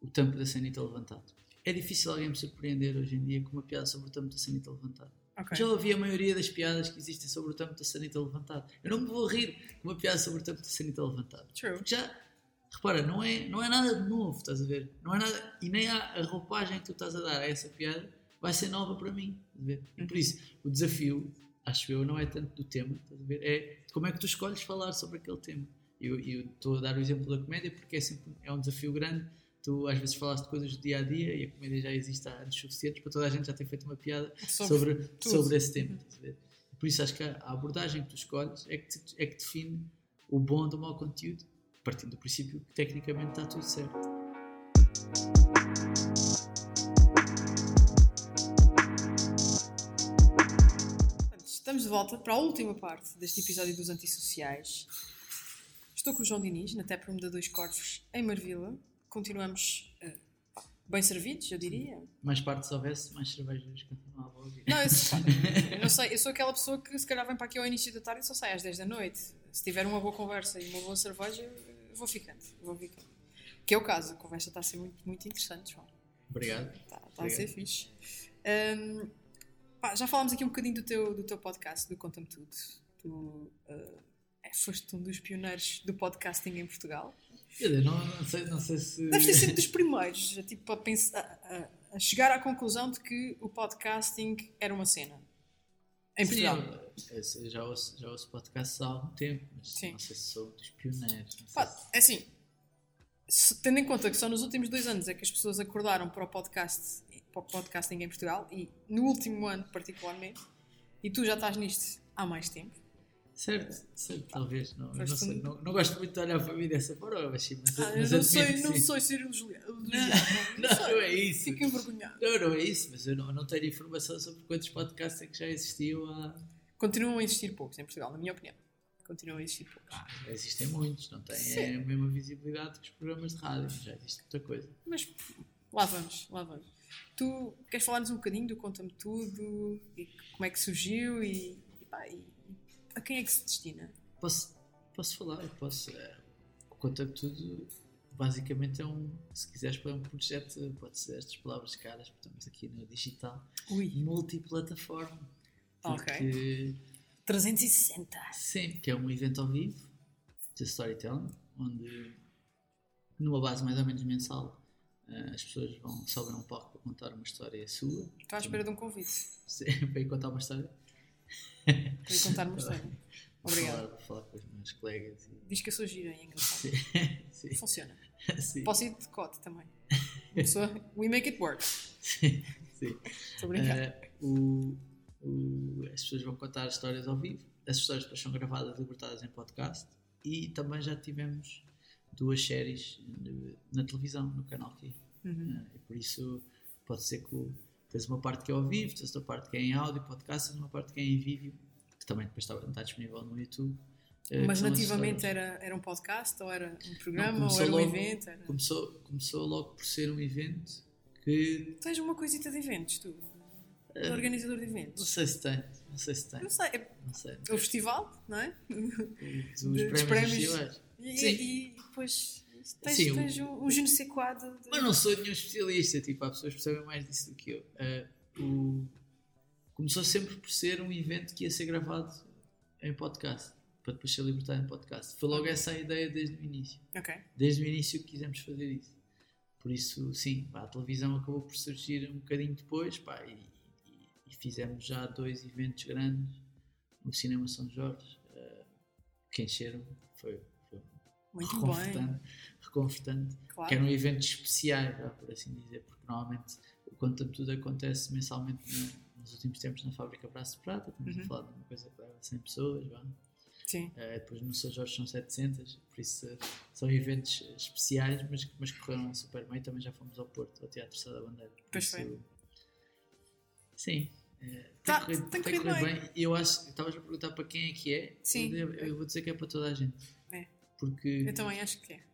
o tampo da sanita levantado. É difícil alguém me surpreender hoje em dia com uma piada sobre o tampo da sanita levantado. Ok. Já ouvi a maioria das piadas que existem sobre o tampo da sanita levantado. Eu não me vou rir com uma piada sobre o tampo da sanita levantado. True. Porque já, repara, não é, não é nada de novo, estás a ver? Não é nada, e nem há a roupagem que tu estás a dar a essa piada vai ser nova para mim? E por isso, o desafio, acho eu, não é tanto do tema? É como é que tu escolhes falar sobre aquele tema. E Eu estou a dar o exemplo da comédia porque é sempre é um desafio grande. Tu às vezes falaste coisas do dia a dia e a comédia já existe há anos suficientes para toda a gente já ter feito uma piada Sobre sobre, sobre esse tema. Por isso acho que a a abordagem que tu escolhes é que, te- é que define o bom do mau conteúdo, partindo do princípio que tecnicamente está tudo certo. Estamos de volta para a última parte deste episódio dos antissociais. Estou com o João Diniz, na Taproom da Dois Corvos, em Marvila. Continuamos eh, bem servidos, eu diria. Mais parte se houvesse, mais cervejas continuava a ouvir. Não, eu, sou- eu não sei, eu sou aquela pessoa que se calhar vem para aqui ao início da tarde e só sai às 10 da noite. Se tiver uma boa conversa e uma boa cerveja, eu vou ficando. Vou ficando. Que é o caso, a conversa está a ser muito, muito interessante, João. Obrigado. Está, está a ser fixe. Hum, pá, já falámos aqui um bocadinho do teu, do teu podcast, do Conta-me Tudo. Tu é, foste um dos pioneiros do podcasting em Portugal. Dizer, não, não, sei, não sei se. Deves ter sido dos primeiros tipo, a, pensar, a, a- chegar à conclusão de que o podcasting era uma cena. Em Sim, Portugal. eu, eu já, ouço, já ouço podcasts há algum tempo, mas Sim. não sei se sou dos pioneiros. Pá, se- é assim, tendo em conta que só nos últimos dois anos é que as pessoas acordaram para o podcast, podcasting em Portugal e no último ano particularmente, e tu já estás nisto há mais tempo. Certo, certo, talvez. Não, não, sei, não, não gosto muito de olhar para mim dessa forma, mas sim. Mas, Ah, eu mas não que não sei ser elogiado. Não, não é isso. Fico envergonhado. Não, não é isso, mas eu não, não tenho informação sobre quantos podcasts é que já existiam há. Continuam a existir poucos em Portugal, na minha opinião. Continuam a existir poucos. Ah, existem muitos, não têm Sim. a mesma visibilidade que os programas de rádio, já existe muita coisa. Mas lá vamos, lá vamos. Tu queres falar-nos um bocadinho do Conta-me Tudo e como é que surgiu e, e, pá, e a quem é que se destina? Posso, posso falar, posso. eh, o Conta Tudo basicamente é um, se quiseres, é um projeto, pode ser estas palavras caras, estamos aqui no digital, Ui, multiplataforma. Ok. Porque, 360. Sim, que é um evento ao vivo de storytelling, onde numa base mais ou menos mensal eh, as pessoas vão sobem um palco para contar uma história sua, Estou à espera de um convite ir contar uma história. para ir contar uma história. Obrigado. Falar, falar com os meus colegas. E... Diz que eu sou gira e é engraçado. Sim, sim, Funciona. sim, Posso ir de cote também. Uma pessoa, we make it work. sim, sim. Estou a brincar. Eh, o- o- as pessoas vão contar histórias ao vivo. As histórias depois são gravadas e libertadas em podcast. E também já tivemos duas séries na televisão, no canal Q. Uhum. Eh, e por isso pode ser que tens uma parte que é ao vivo, tens outra parte que é em áudio, podcast, e uma parte que é em vídeo, que também depois está, está disponível no YouTube. eh, Mas nativamente era, era um podcast, ou era um programa, Não, ou era um logo- evento? Era... Começou, começou logo por ser um evento que Tens uma coisita de eventos, tu? Eh, Organizador de não eventos. sei se tem, não sei se tem, Não sei, é não sei. é o festival, não é? Os dos prémios, prémios. E, Sim. e depois tens, Sim, o- tens sais quoi de, Mas não sou nenhum especialista, tipo, há pessoas que percebem mais disso do que eu. Eh, o- Começou sempre por ser um evento que ia ser gravado em podcast, para depois ser libertado em podcast. Foi logo essa a ideia desde o início. Ok. Desde o início que quisemos fazer isso. Por isso, sim, a televisão acabou por surgir um bocadinho depois, pá, e, e- e fizemos já dois eventos grandes no Cinema São Jorge, eh, que encheram, foi, foi Muito bem. Reconfortante, Claro. que eram eventos especiais, por assim dizer, porque normalmente o Conta Tudo acontece mensalmente na- nos últimos tempos na Fábrica Braço de Prata, estamos Uhum. a falar de uma coisa que leva 100 pessoas, vá. Sim. Eh, depois no São Jorge são 700, por isso são eventos especiais, mas, mas correram super bem. Também já fomos ao Porto, ao Teatro Sá da Bandeira. Pois isso- foi. Sim. eh, Tá, tem, corrido, tem tem corrido corrido bem. E eu acho, estavas a perguntar para quem é que é. Sim. Eu, eu vou dizer que é para toda a gente. É. Porque Eu também acho que é.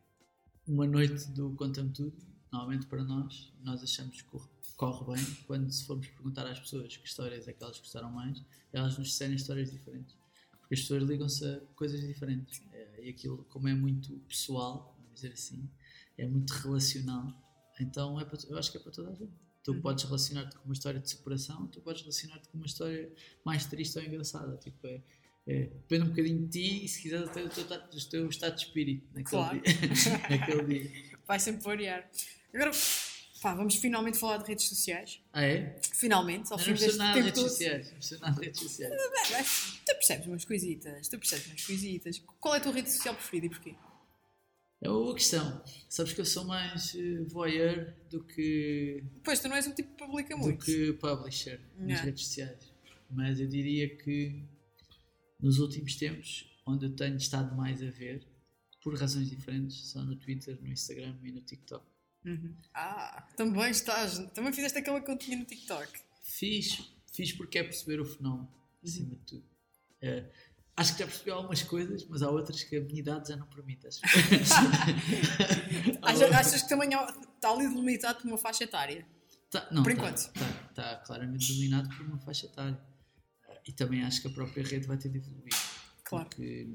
Uma noite do Conta-me Tudo, normalmente para nós, nós achamos que corre, bem quando se formos perguntar às pessoas que histórias é que elas gostaram mais, elas nos disserem histórias diferentes. Porque as pessoas ligam-se a coisas diferentes. É, e aquilo, como é muito pessoal, vamos dizer assim, é muito relacional, então é para, eu acho que é para toda a gente. Tu Uhum. podes relacionar-te com uma história de superação, tu podes relacionar-te com uma história mais triste ou engraçada. Tipo, é, é, depende um bocadinho de ti e se quiseres até do teu, do teu estado de espírito naquele Claro. dia. naquele dia. Vai sempre variar. Agora, pá, vamos finalmente falar de redes sociais. Ah, é? Finalmente, ao Não fim percebo deste nada tempo redes todo. sociais. Não nada de redes sociais. Tu percebes umas coisitas, tu percebes umas coisitas. Qual é a tua rede social preferida e porquê? É uma boa questão. Sabes que eu sou mais eh, voyeur do que, Pois, tu não és um tipo que publica do muito. que publisher nas Yeah. redes sociais. Mas eu diria que nos últimos tempos, onde eu tenho estado mais a ver, por razões diferentes, são no Twitter, no Instagram e no TikTok. Uhum. Ah, também estás. Também fizeste aquela continha no TikTok. Fiz, fiz porque é perceber o fenómeno, acima de tudo. Eh, acho que já percebi algumas coisas, mas há outras que a minha idade já não permite. Acho. achas, achas que também está ali delimitado por uma faixa etária? Tá, não, por tá, enquanto. Está tá claramente dominado por uma faixa etária. E também acho que a própria rede vai ter de evoluir. Claro. Porque,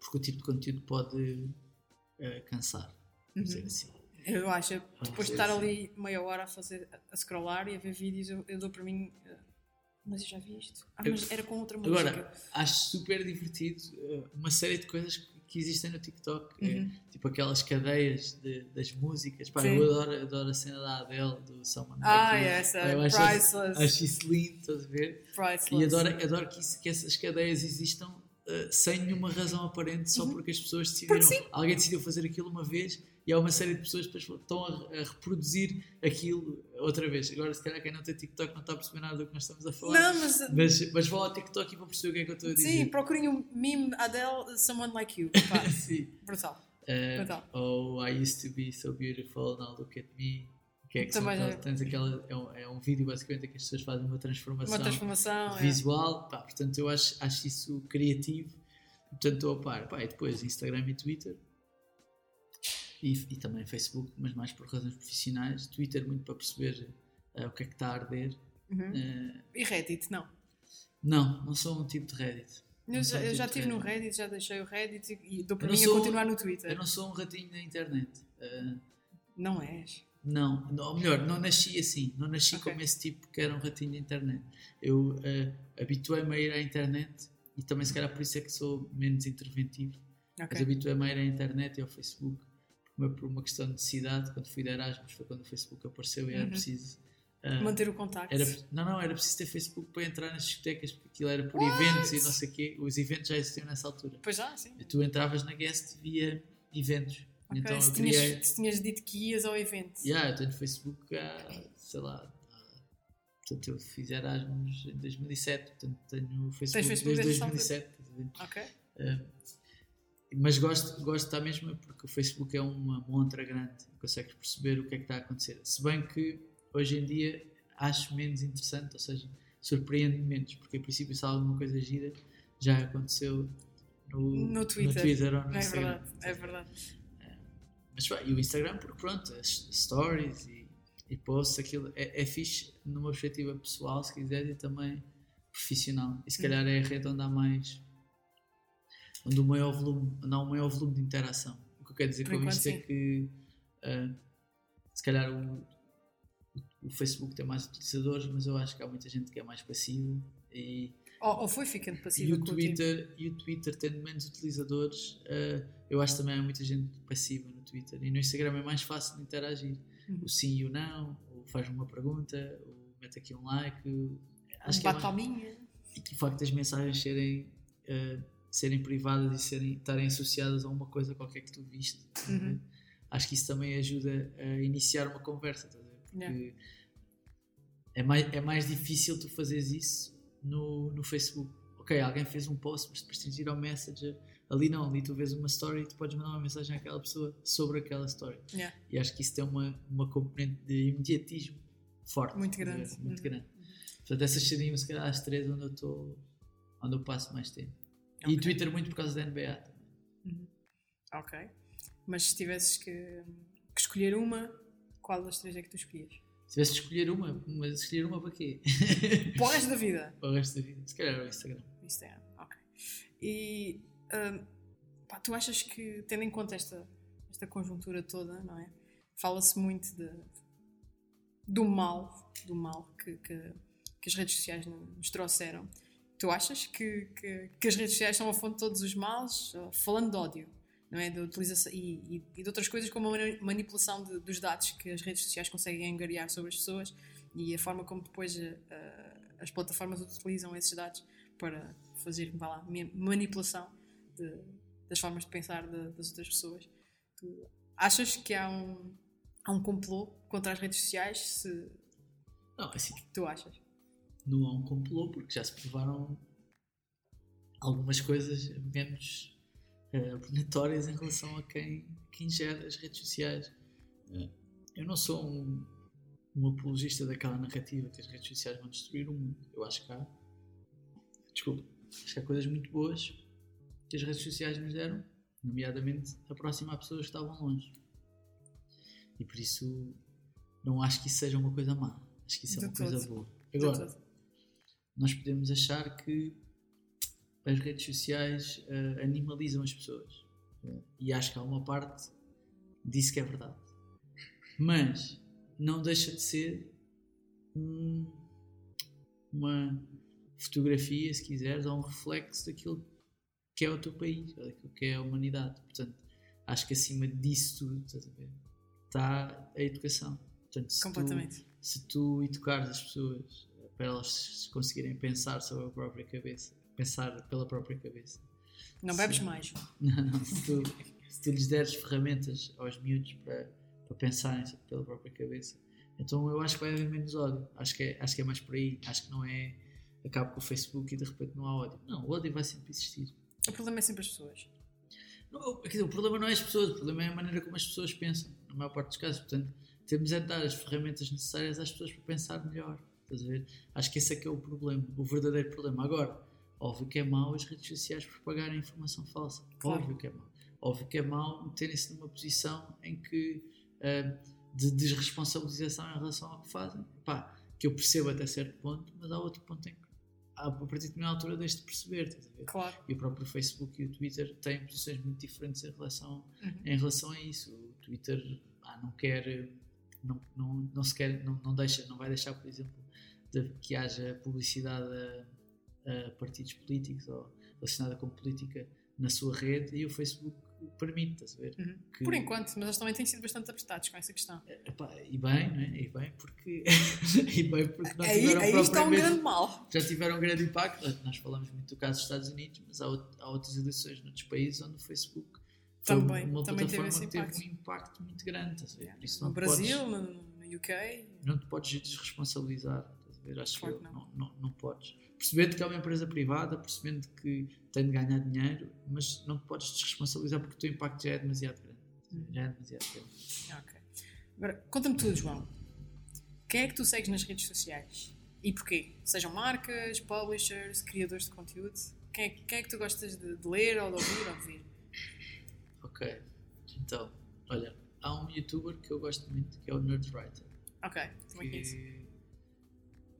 porque o tipo de conteúdo pode uh, cansar, Uhum. dizer assim. Eu acho, depois de estar assim. ali meia hora a fazer, a scrollar e a ver vídeos, eu, eu dou para mim. eh, Mas eu já vi isto. Ah, Eu- mas era com outra música. Agora, acho super divertido uh, uma série de coisas que, que existem no TikTok. É, Uhum. tipo aquelas cadeias de- das músicas. Pá, Sim. eu adoro, adoro a cena da Adele, do Someone ah, Like You. essa, Eu acho, priceless. acho isso lindo, estás a ver? priceless. E adoro, adoro que, isso- que essas cadeias existam uh, sem nenhuma razão aparente, só porque as pessoas decidiram. Uhum. Alguém decidiu fazer aquilo uma vez e há uma série de pessoas que estão a, a reproduzir aquilo outra vez. Agora, se calhar, quem não tem TikTok não está a perceber nada do que nós estamos a falar. Não, mas. Mas, mas vão ao TikTok e vão perceber o que é que eu estou a dizer. Sim, procurem um meme Adele, Someone Like You. Sim. brutal. Uh, Brutal. ou I used to be so beautiful, now look at me. Que é que são Também aquelas- é. tens aquela, é, um, é um vídeo basicamente em que as pessoas fazem uma transformação, Uma transformação. é. visual. Pá, portanto, eu acho, acho isso criativo. Portanto, estou a par. Pá, e depois Instagram e Twitter. E, e também Facebook, mas mais por razões profissionais. Twitter muito para perceber eh, o que é que está a arder. Uhum. Eh, E Reddit, não. não, não sou um tipo de Reddit. Eu já, um eu já tipo de estive no Reddit, já deixei o Reddit e, e dou para mim a continuar no Twitter. Eu não sou um ratinho da internet. Eh, Não és. Não, não, ou melhor, não nasci assim. Não nasci Ok. como esse tipo que era um ratinho de internet. Eu eh, habituei-me a ir à internet e também, se calhar, por isso é que sou menos interventivo. Mas Ok. habituei-me a ir à internet e ao Facebook por uma, questão de necessidade. Quando fui de Erasmus, foi quando o Facebook apareceu e era Uhum. preciso. eh, Manter o contacto. era, não, não, era preciso ter Facebook para entrar nas discotecas porque aquilo era por What? eventos e não sei o quê. Os eventos já existiam nessa altura. Pois já, sim. E tu entravas na guest via eventos. Ok, Então se, tinhas, criei. se tinhas dito que ias ao evento. Yeah, eu tenho Facebook há, sei lá, portanto eu fiz Erasmus em 2007, portanto tenho Facebook, Facebook desde desde essa 2007. estás a ver? Ok. Eh, mas gosto, gosto da mesma porque o Facebook é uma montra grande, consegues perceber o que é que está a acontecer. Se bem que hoje em dia acho menos interessante, ou seja, surpreende menos, porque a princípio se há alguma coisa gira já aconteceu no, No Twitter. ou no É Instagram. verdade, é verdade. Mas pá, e o Instagram, porque pronto, as stories e, e posts, aquilo é, é fixe numa perspectiva pessoal, se quiser, e também profissional. E se calhar é a rede onde há mais. onde o maior volume, onde há um maior volume de interação. O que eu quero dizer Por com isto é sim. que ah, se calhar o, o Facebook tem mais utilizadores, mas eu acho que há muita gente que é mais passiva e Ou, ou foi ficando e passiva o, com o. Twitter, e o Twitter tendo menos utilizadores, eh, eu acho também há muita gente passiva no Twitter. E no Instagram é mais fácil de interagir. Uhum. O sim e o não, ou faz uma pergunta, ou mete aqui um like. o- Acho Um que é mais- e que o facto das mensagens serem, eh, serem privadas e serem, estarem associadas a uma coisa qualquer que tu viste. Uhum. Acho que isso também ajuda a iniciar uma conversa. ver? Porque Yeah. é, mais, é mais difícil tu fazeres isso no, no Facebook. Ok, alguém fez um post, mas depois tens de ir ao Messenger. Ali não, ali tu vês uma story e tu podes mandar uma mensagem àquela pessoa sobre aquela story. Yeah. E acho que isso tem uma, uma componente de imediatismo forte. Muito ver? grande. Muito Uhum. grande. Portanto, essas seriam se calhar as três onde eu estou, onde eu passo mais tempo. E Ok. Twitter muito por causa da NBA também. Uhum. Ok. Mas se tivesses que, que escolher uma, qual das três é que tu escolhias? Se tivesse de escolher uma, mas escolher uma para quê? Para o resto da vida. para o resto da vida. Se calhar o Instagram. Instagram, ok. E hum, pá, tu achas que, tendo em conta esta, esta conjuntura toda, não é? Fala-se muito de, do mal, do mal que, que, que as redes sociais nos trouxeram. Tu achas que, que, que as redes sociais são a fonte de todos os males? Falando de ódio, não é? Utilização, e, e- e de outras coisas como a mani- manipulação de- dos dados que as redes sociais conseguem angariar sobre as pessoas e a forma como depois uh, as plataformas utilizam esses dados para fazer vá lá, ma- manipulação de- das formas de pensar de- das outras pessoas. Tu achas que há um, há um complô contra as redes sociais? Se Não, assim, tu achas? não há um complô, porque já se provaram algumas coisas menos eh, abominatórias em relação a quem, quem gera as redes sociais. Eh, eu não sou um, um apologista daquela narrativa que as redes sociais vão destruir o mundo. Eu acho que há. Desculpa. acho que há coisas muito boas que as redes sociais nos deram, nomeadamente aproximar pessoas que estavam longe. E por isso não acho que isso seja uma coisa má. Acho que isso é uma coisa boa. Agora, nós podemos achar que as redes sociais eh, animalizam as pessoas. Eh, e acho que há uma parte disso que é verdade. Mas não deixa de ser um- uma fotografia, se quiseres, ou um reflexo daquilo que é o teu país, ou daquilo que é a humanidade. Portanto, acho que acima disso tudo estás a ver, está a educação. Portanto, se tu- Completamente. se tu educares as pessoas para elas conseguirem pensar sobre a própria cabeça, pensar pela própria cabeça. Não bebes Sim. mais, João. Não, não, se, tu, se tu lhes deres ferramentas aos miúdos para, para pensarem pela própria cabeça, então eu acho que vai haver menos ódio. Acho que é, acho que é mais por aí. Acho que não é acabo com o Facebook e de repente não há ódio. Não, o ódio vai sempre existir. O problema é sempre as pessoas. Não, quer dizer, o problema não é as pessoas, o problema é a maneira como as pessoas pensam, na maior parte dos casos. Portanto, temos é de dar as ferramentas necessárias às pessoas para pensar melhor. Estás a ver? Acho que esse é que é o problema, o verdadeiro problema. Agora, óbvio que é mau as redes sociais propagarem informação falsa. Claro. Óbvio que é mau. Óbvio que é mau meterem-se numa posição em que ah, de desresponsabilização em relação ao que fazem. Pá, que eu percebo até certo ponto, mas há outro ponto em que a partir de uma altura deixo de perceber. Claro. e o próprio Facebook e o Twitter têm posições muito diferentes em relação, Uhum. em relação a isso. O Twitter ah, não quer, não, não, não se quer, não, não, deixa, não vai deixar, por exemplo, de- que haja publicidade a, a partidos políticos ou relacionada com política na sua rede e o Facebook permite, estás a ver? Uhum. Que- Por enquanto, mas eles também têm sido bastante apertados com essa questão. Epá, e bem, não é? E bem porque, e bem porque não Aí, tiveram aí está um grande mal. já tiveram um grande impacto. Nós falamos muito do caso dos Estados Unidos, mas há, há outras eleições noutros países onde o Facebook Também, uma também teve plataforma esse que teve impacto. um impacto muito grande. Estás a ver? Isso No não Brasil, podes, no, UK. não te podes desresponsabilizar. Estás a ver? Acho Claro que que eu, não. Não, não, podes. Percebendo que é uma empresa privada, percebendo que tem de ganhar dinheiro, mas não te podes desresponsabilizar porque o teu impacto já é demasiado grande. Já é demasiado grande. Ok. Agora, conta-me tudo, João. Quem é que tu segues nas redes sociais? E porquê? Sejam marcas, publishers, criadores de conteúdo? Quem é, quem é que tu gostas de, de ler ou de ouvir ou de ver? Ok. Então, olha, há um youtuber que eu gosto muito que é o Nerdwriter. Ok, também conheço.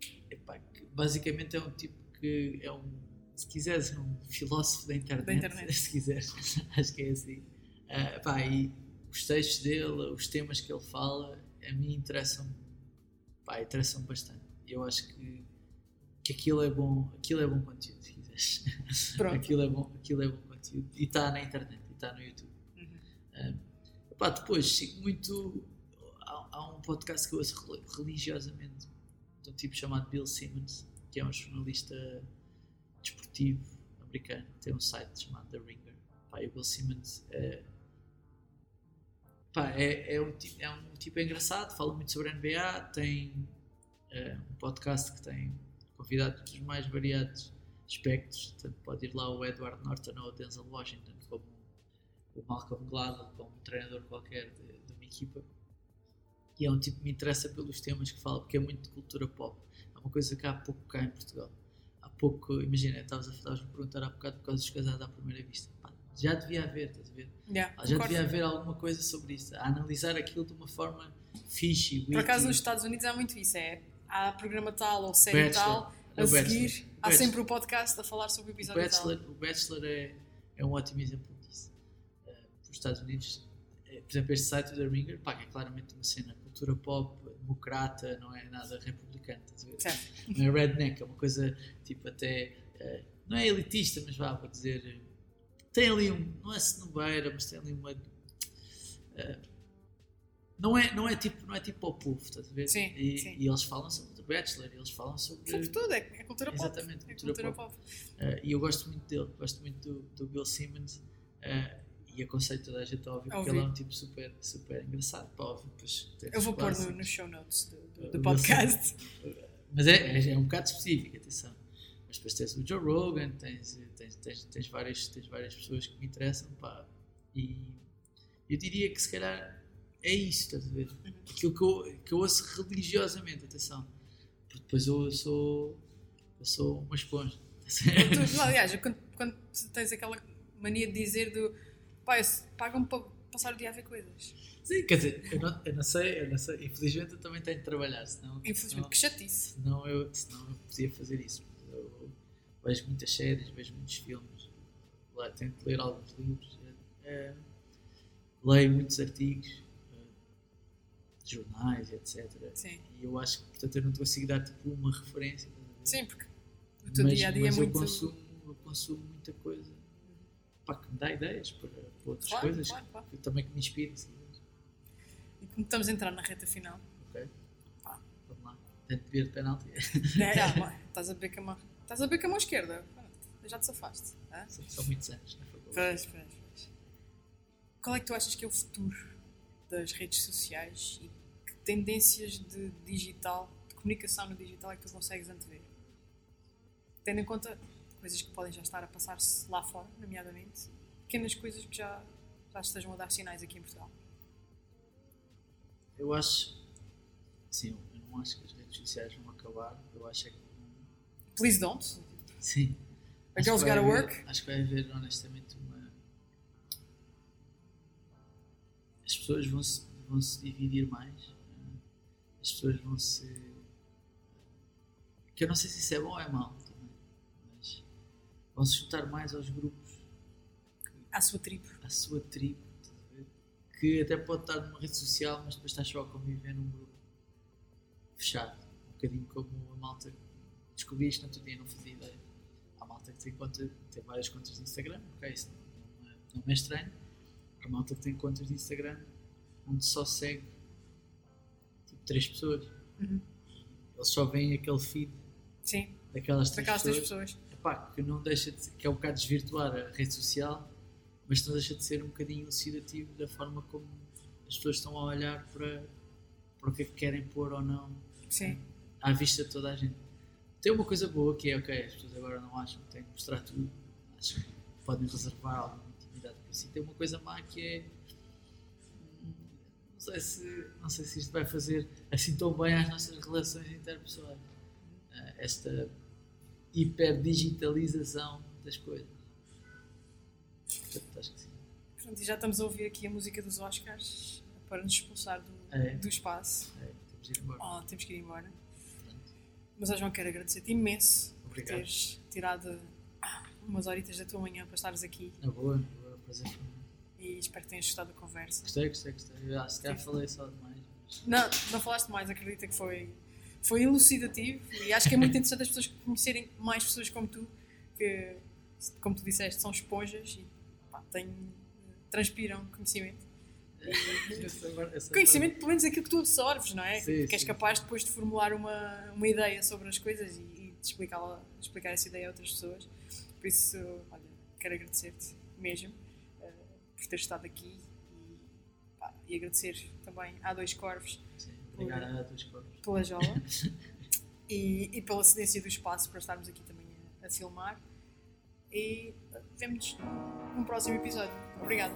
que, epá, que basicamente é um tipo que é um, se quiseres, é um filósofo da internet, Da internet. se quiseres, acho que é assim. Ah, epá, e os textos dele, os temas que ele fala, a mim interessam, pá, interessam bastante. Eu acho que, que aquilo é bom, aquilo é bom conteúdo, se quiseres. Pronto. aquilo é bom, aquilo é bom conteúdo e está na internet, e está no YouTube. Uhum. Epá, depois sigo muito. Há, um podcast que eu ouço rel- religiosamente de um tipo chamado Bill Simmons, que é um jornalista desportivo americano, tem um site chamado The Ringer. Pá, o Bill Simmons é, pá, é, é, um, é um tipo engraçado, fala muito sobre a NBA, tem é, um podcast que tem convidados dos mais variados espectros, portanto pode ir lá o Edward Norton ou o Denzel Washington como o Malcolm Gladwell como um treinador qualquer de, de uma equipa e é um tipo que me interessa pelos temas que fala porque é muito de cultura pop é uma coisa que há pouco cá em Portugal há pouco, imagina, estavas a, estavas a perguntar há bocado por causa dos casados à primeira vista Pá, já devia haver, estás a ver? Yeah, já concordo. devia haver alguma coisa sobre isso a analisar aquilo de uma forma fixe, Por acaso nos Estados Unidos há muito isso, é há programa tal ou série Bachelor. tal, É a o Bachelor. seguir há Bachelor. sempre o podcast a falar sobre o O episódio Bachelor, tal. o Bachelor é, é um ótimo exemplo disso. Uh, os Estados Unidos, eh, por exemplo, este site do The Ringer, pá, que é claramente uma cena cultura pop, democrata, não é nada republicano, estás a ver? Certo. Não é redneck, é uma coisa tipo até. eh, não é elitista, mas vá, vou dizer. Tem ali um. Não é cenobeira, mas tem ali uma. eh, não é, não, é tipo, não é tipo ao povo, estás a ver? Sim, e, sim. e eles falam sobre The Bachelor, eles falam sobre. Sobre tudo, é, é cultura pop. Exatamente, é cultura cultura pop. pop. Uh, e eu gosto muito dele, gosto muito do, do Bill Simmons uh, e aconselho toda a gente a ouvir porque ele é um tipo super, super engraçado para ouvir. Tem Eu vou pôr no, nos show notes do, do- podcast. Mas é, é, é um bocado específico, atenção. Mas depois tens o Joe Rogan, tens, tens, tens, tens, várias, tens várias pessoas que me interessam, pá. E eu diria que se calhar é isso, estás a ver? Uhum. Aquilo que eu, que eu ouço religiosamente, atenção. Porque depois eu sou, eu sou uma esponja. Tu- aliás, quando, quando tens aquela mania de dizer do pá, eu- pagam-me para passar o dia a ver coisas. Sim, quer dizer, eu não, eu não sei, eu não sei. Infelizmente eu também tenho de trabalhar, senão. Infelizmente, senão- que chatice. senão eu, senão eu podia fazer isso. Eu vejo muitas séries, vejo muitos filmes, lá, tento ler alguns livros, eh, leio muitos artigos, eh, de jornais, etc. Sim. E eu acho que, portanto, eu não consigo dar tipo uma referência. Sim, porque o teu mas, dia a dia é mas muito. eu, consumo, eu consumo muita coisa pá, que me dá ideias para, para outras Claro, coisas claro, claro. também que me inspirem. se quiseres. E como estamos a entrar na reta final, Ok? Pá. Vamos lá. Tento beber de penalti. é, bem, estás a beber com a mão. Estás a beber com a mão esquerda. Já te safaste. São, são muitos anos na faculdade. Pois, pois, pois. Qual é que tu achas que é o futuro das redes sociais e que tendências de digital, de comunicação no digital é que tu consegues antever? Tendo em conta coisas que podem já estar a passar-se lá fora, nomeadamente, pequenas coisas que já, já estejam a dar sinais aqui em Portugal. Eu acho. Sim, eu não acho que as redes sociais vão acabar. Eu acho é que. Please don't. Sim. A Acho girl's que vai gotta haver- work. Acho que vai haver, honestamente, uma. As pessoas vão se, vão se dividir mais. eh, As pessoas vão se. Que eu não sei se isso é bom ou é mau vão se juntar mais aos grupos À sua tribo. a sua tribo, que até pode estar numa rede social, mas depois estás só a conviver num grupo fechado. Um bocadinho como a malta descobri isto no outro dia, não fazia ideia. Há malta que tem, conta, tem várias contas de Instagram, ok, isso não, é, não é estranho. Há malta que tem contas de Instagram onde só segue tipo três pessoas. Uhum. Eles só veem aquele feed Sim, daquelas três daquelas três pessoas Epá, que não deixa de ser, que é um bocado desvirtuar a rede social, mas não deixa de ser um bocadinho elucidativo da forma como as pessoas estão a olhar para, para o que é que querem pôr ou não Sim. à vista de toda a gente. Tem uma coisa boa que é, ok, as pessoas agora não acham que têm que mostrar tudo, acham que podem reservar alguma intimidade para si. Tem uma coisa má que é. Não sei, se, não sei se isto vai fazer assim tão bem às nossas relações interpessoais. Ah, Esta hiperdigitalização das coisas. Portanto, acho que sim. Pronto, e já estamos a ouvir aqui a música dos Oscars para nos expulsar do, É. do espaço. É, temos de ir embora. Oh, temos que ir embora. Mas, ó João, quero agradecer-te imenso por Obrigado. teres tirado ah, umas horitas da tua manhã para estares aqui Na boa, na boa, prazer foi meu. e espero que tenhas gostado da conversa. Gostei, gostei, gostei. Acho que já falei só demais. Mas... Não, não falaste mais, acredita que foi, foi elucidativo e acho que é muito interessante as pessoas conhecerem mais pessoas como tu, que, como tu disseste, são esponjas e pá, têm, transpiram conhecimento. Essa Conhecimento, pelo menos aquilo que tu absorves, não é? Sim, que és sim. capaz depois de formular uma, uma ideia sobre as coisas e, e de explicar, explicar essa ideia a outras pessoas. Por isso, olha, quero agradecer-te mesmo eh, por ter estado aqui e, pá, e agradecer também à Dois Corvos Sim, obrigado a dois corpos. Pela jola e, e pela cedência do espaço para estarmos aqui também a, a filmar. E eh, vemo-nos num próximo episódio. Obrigada.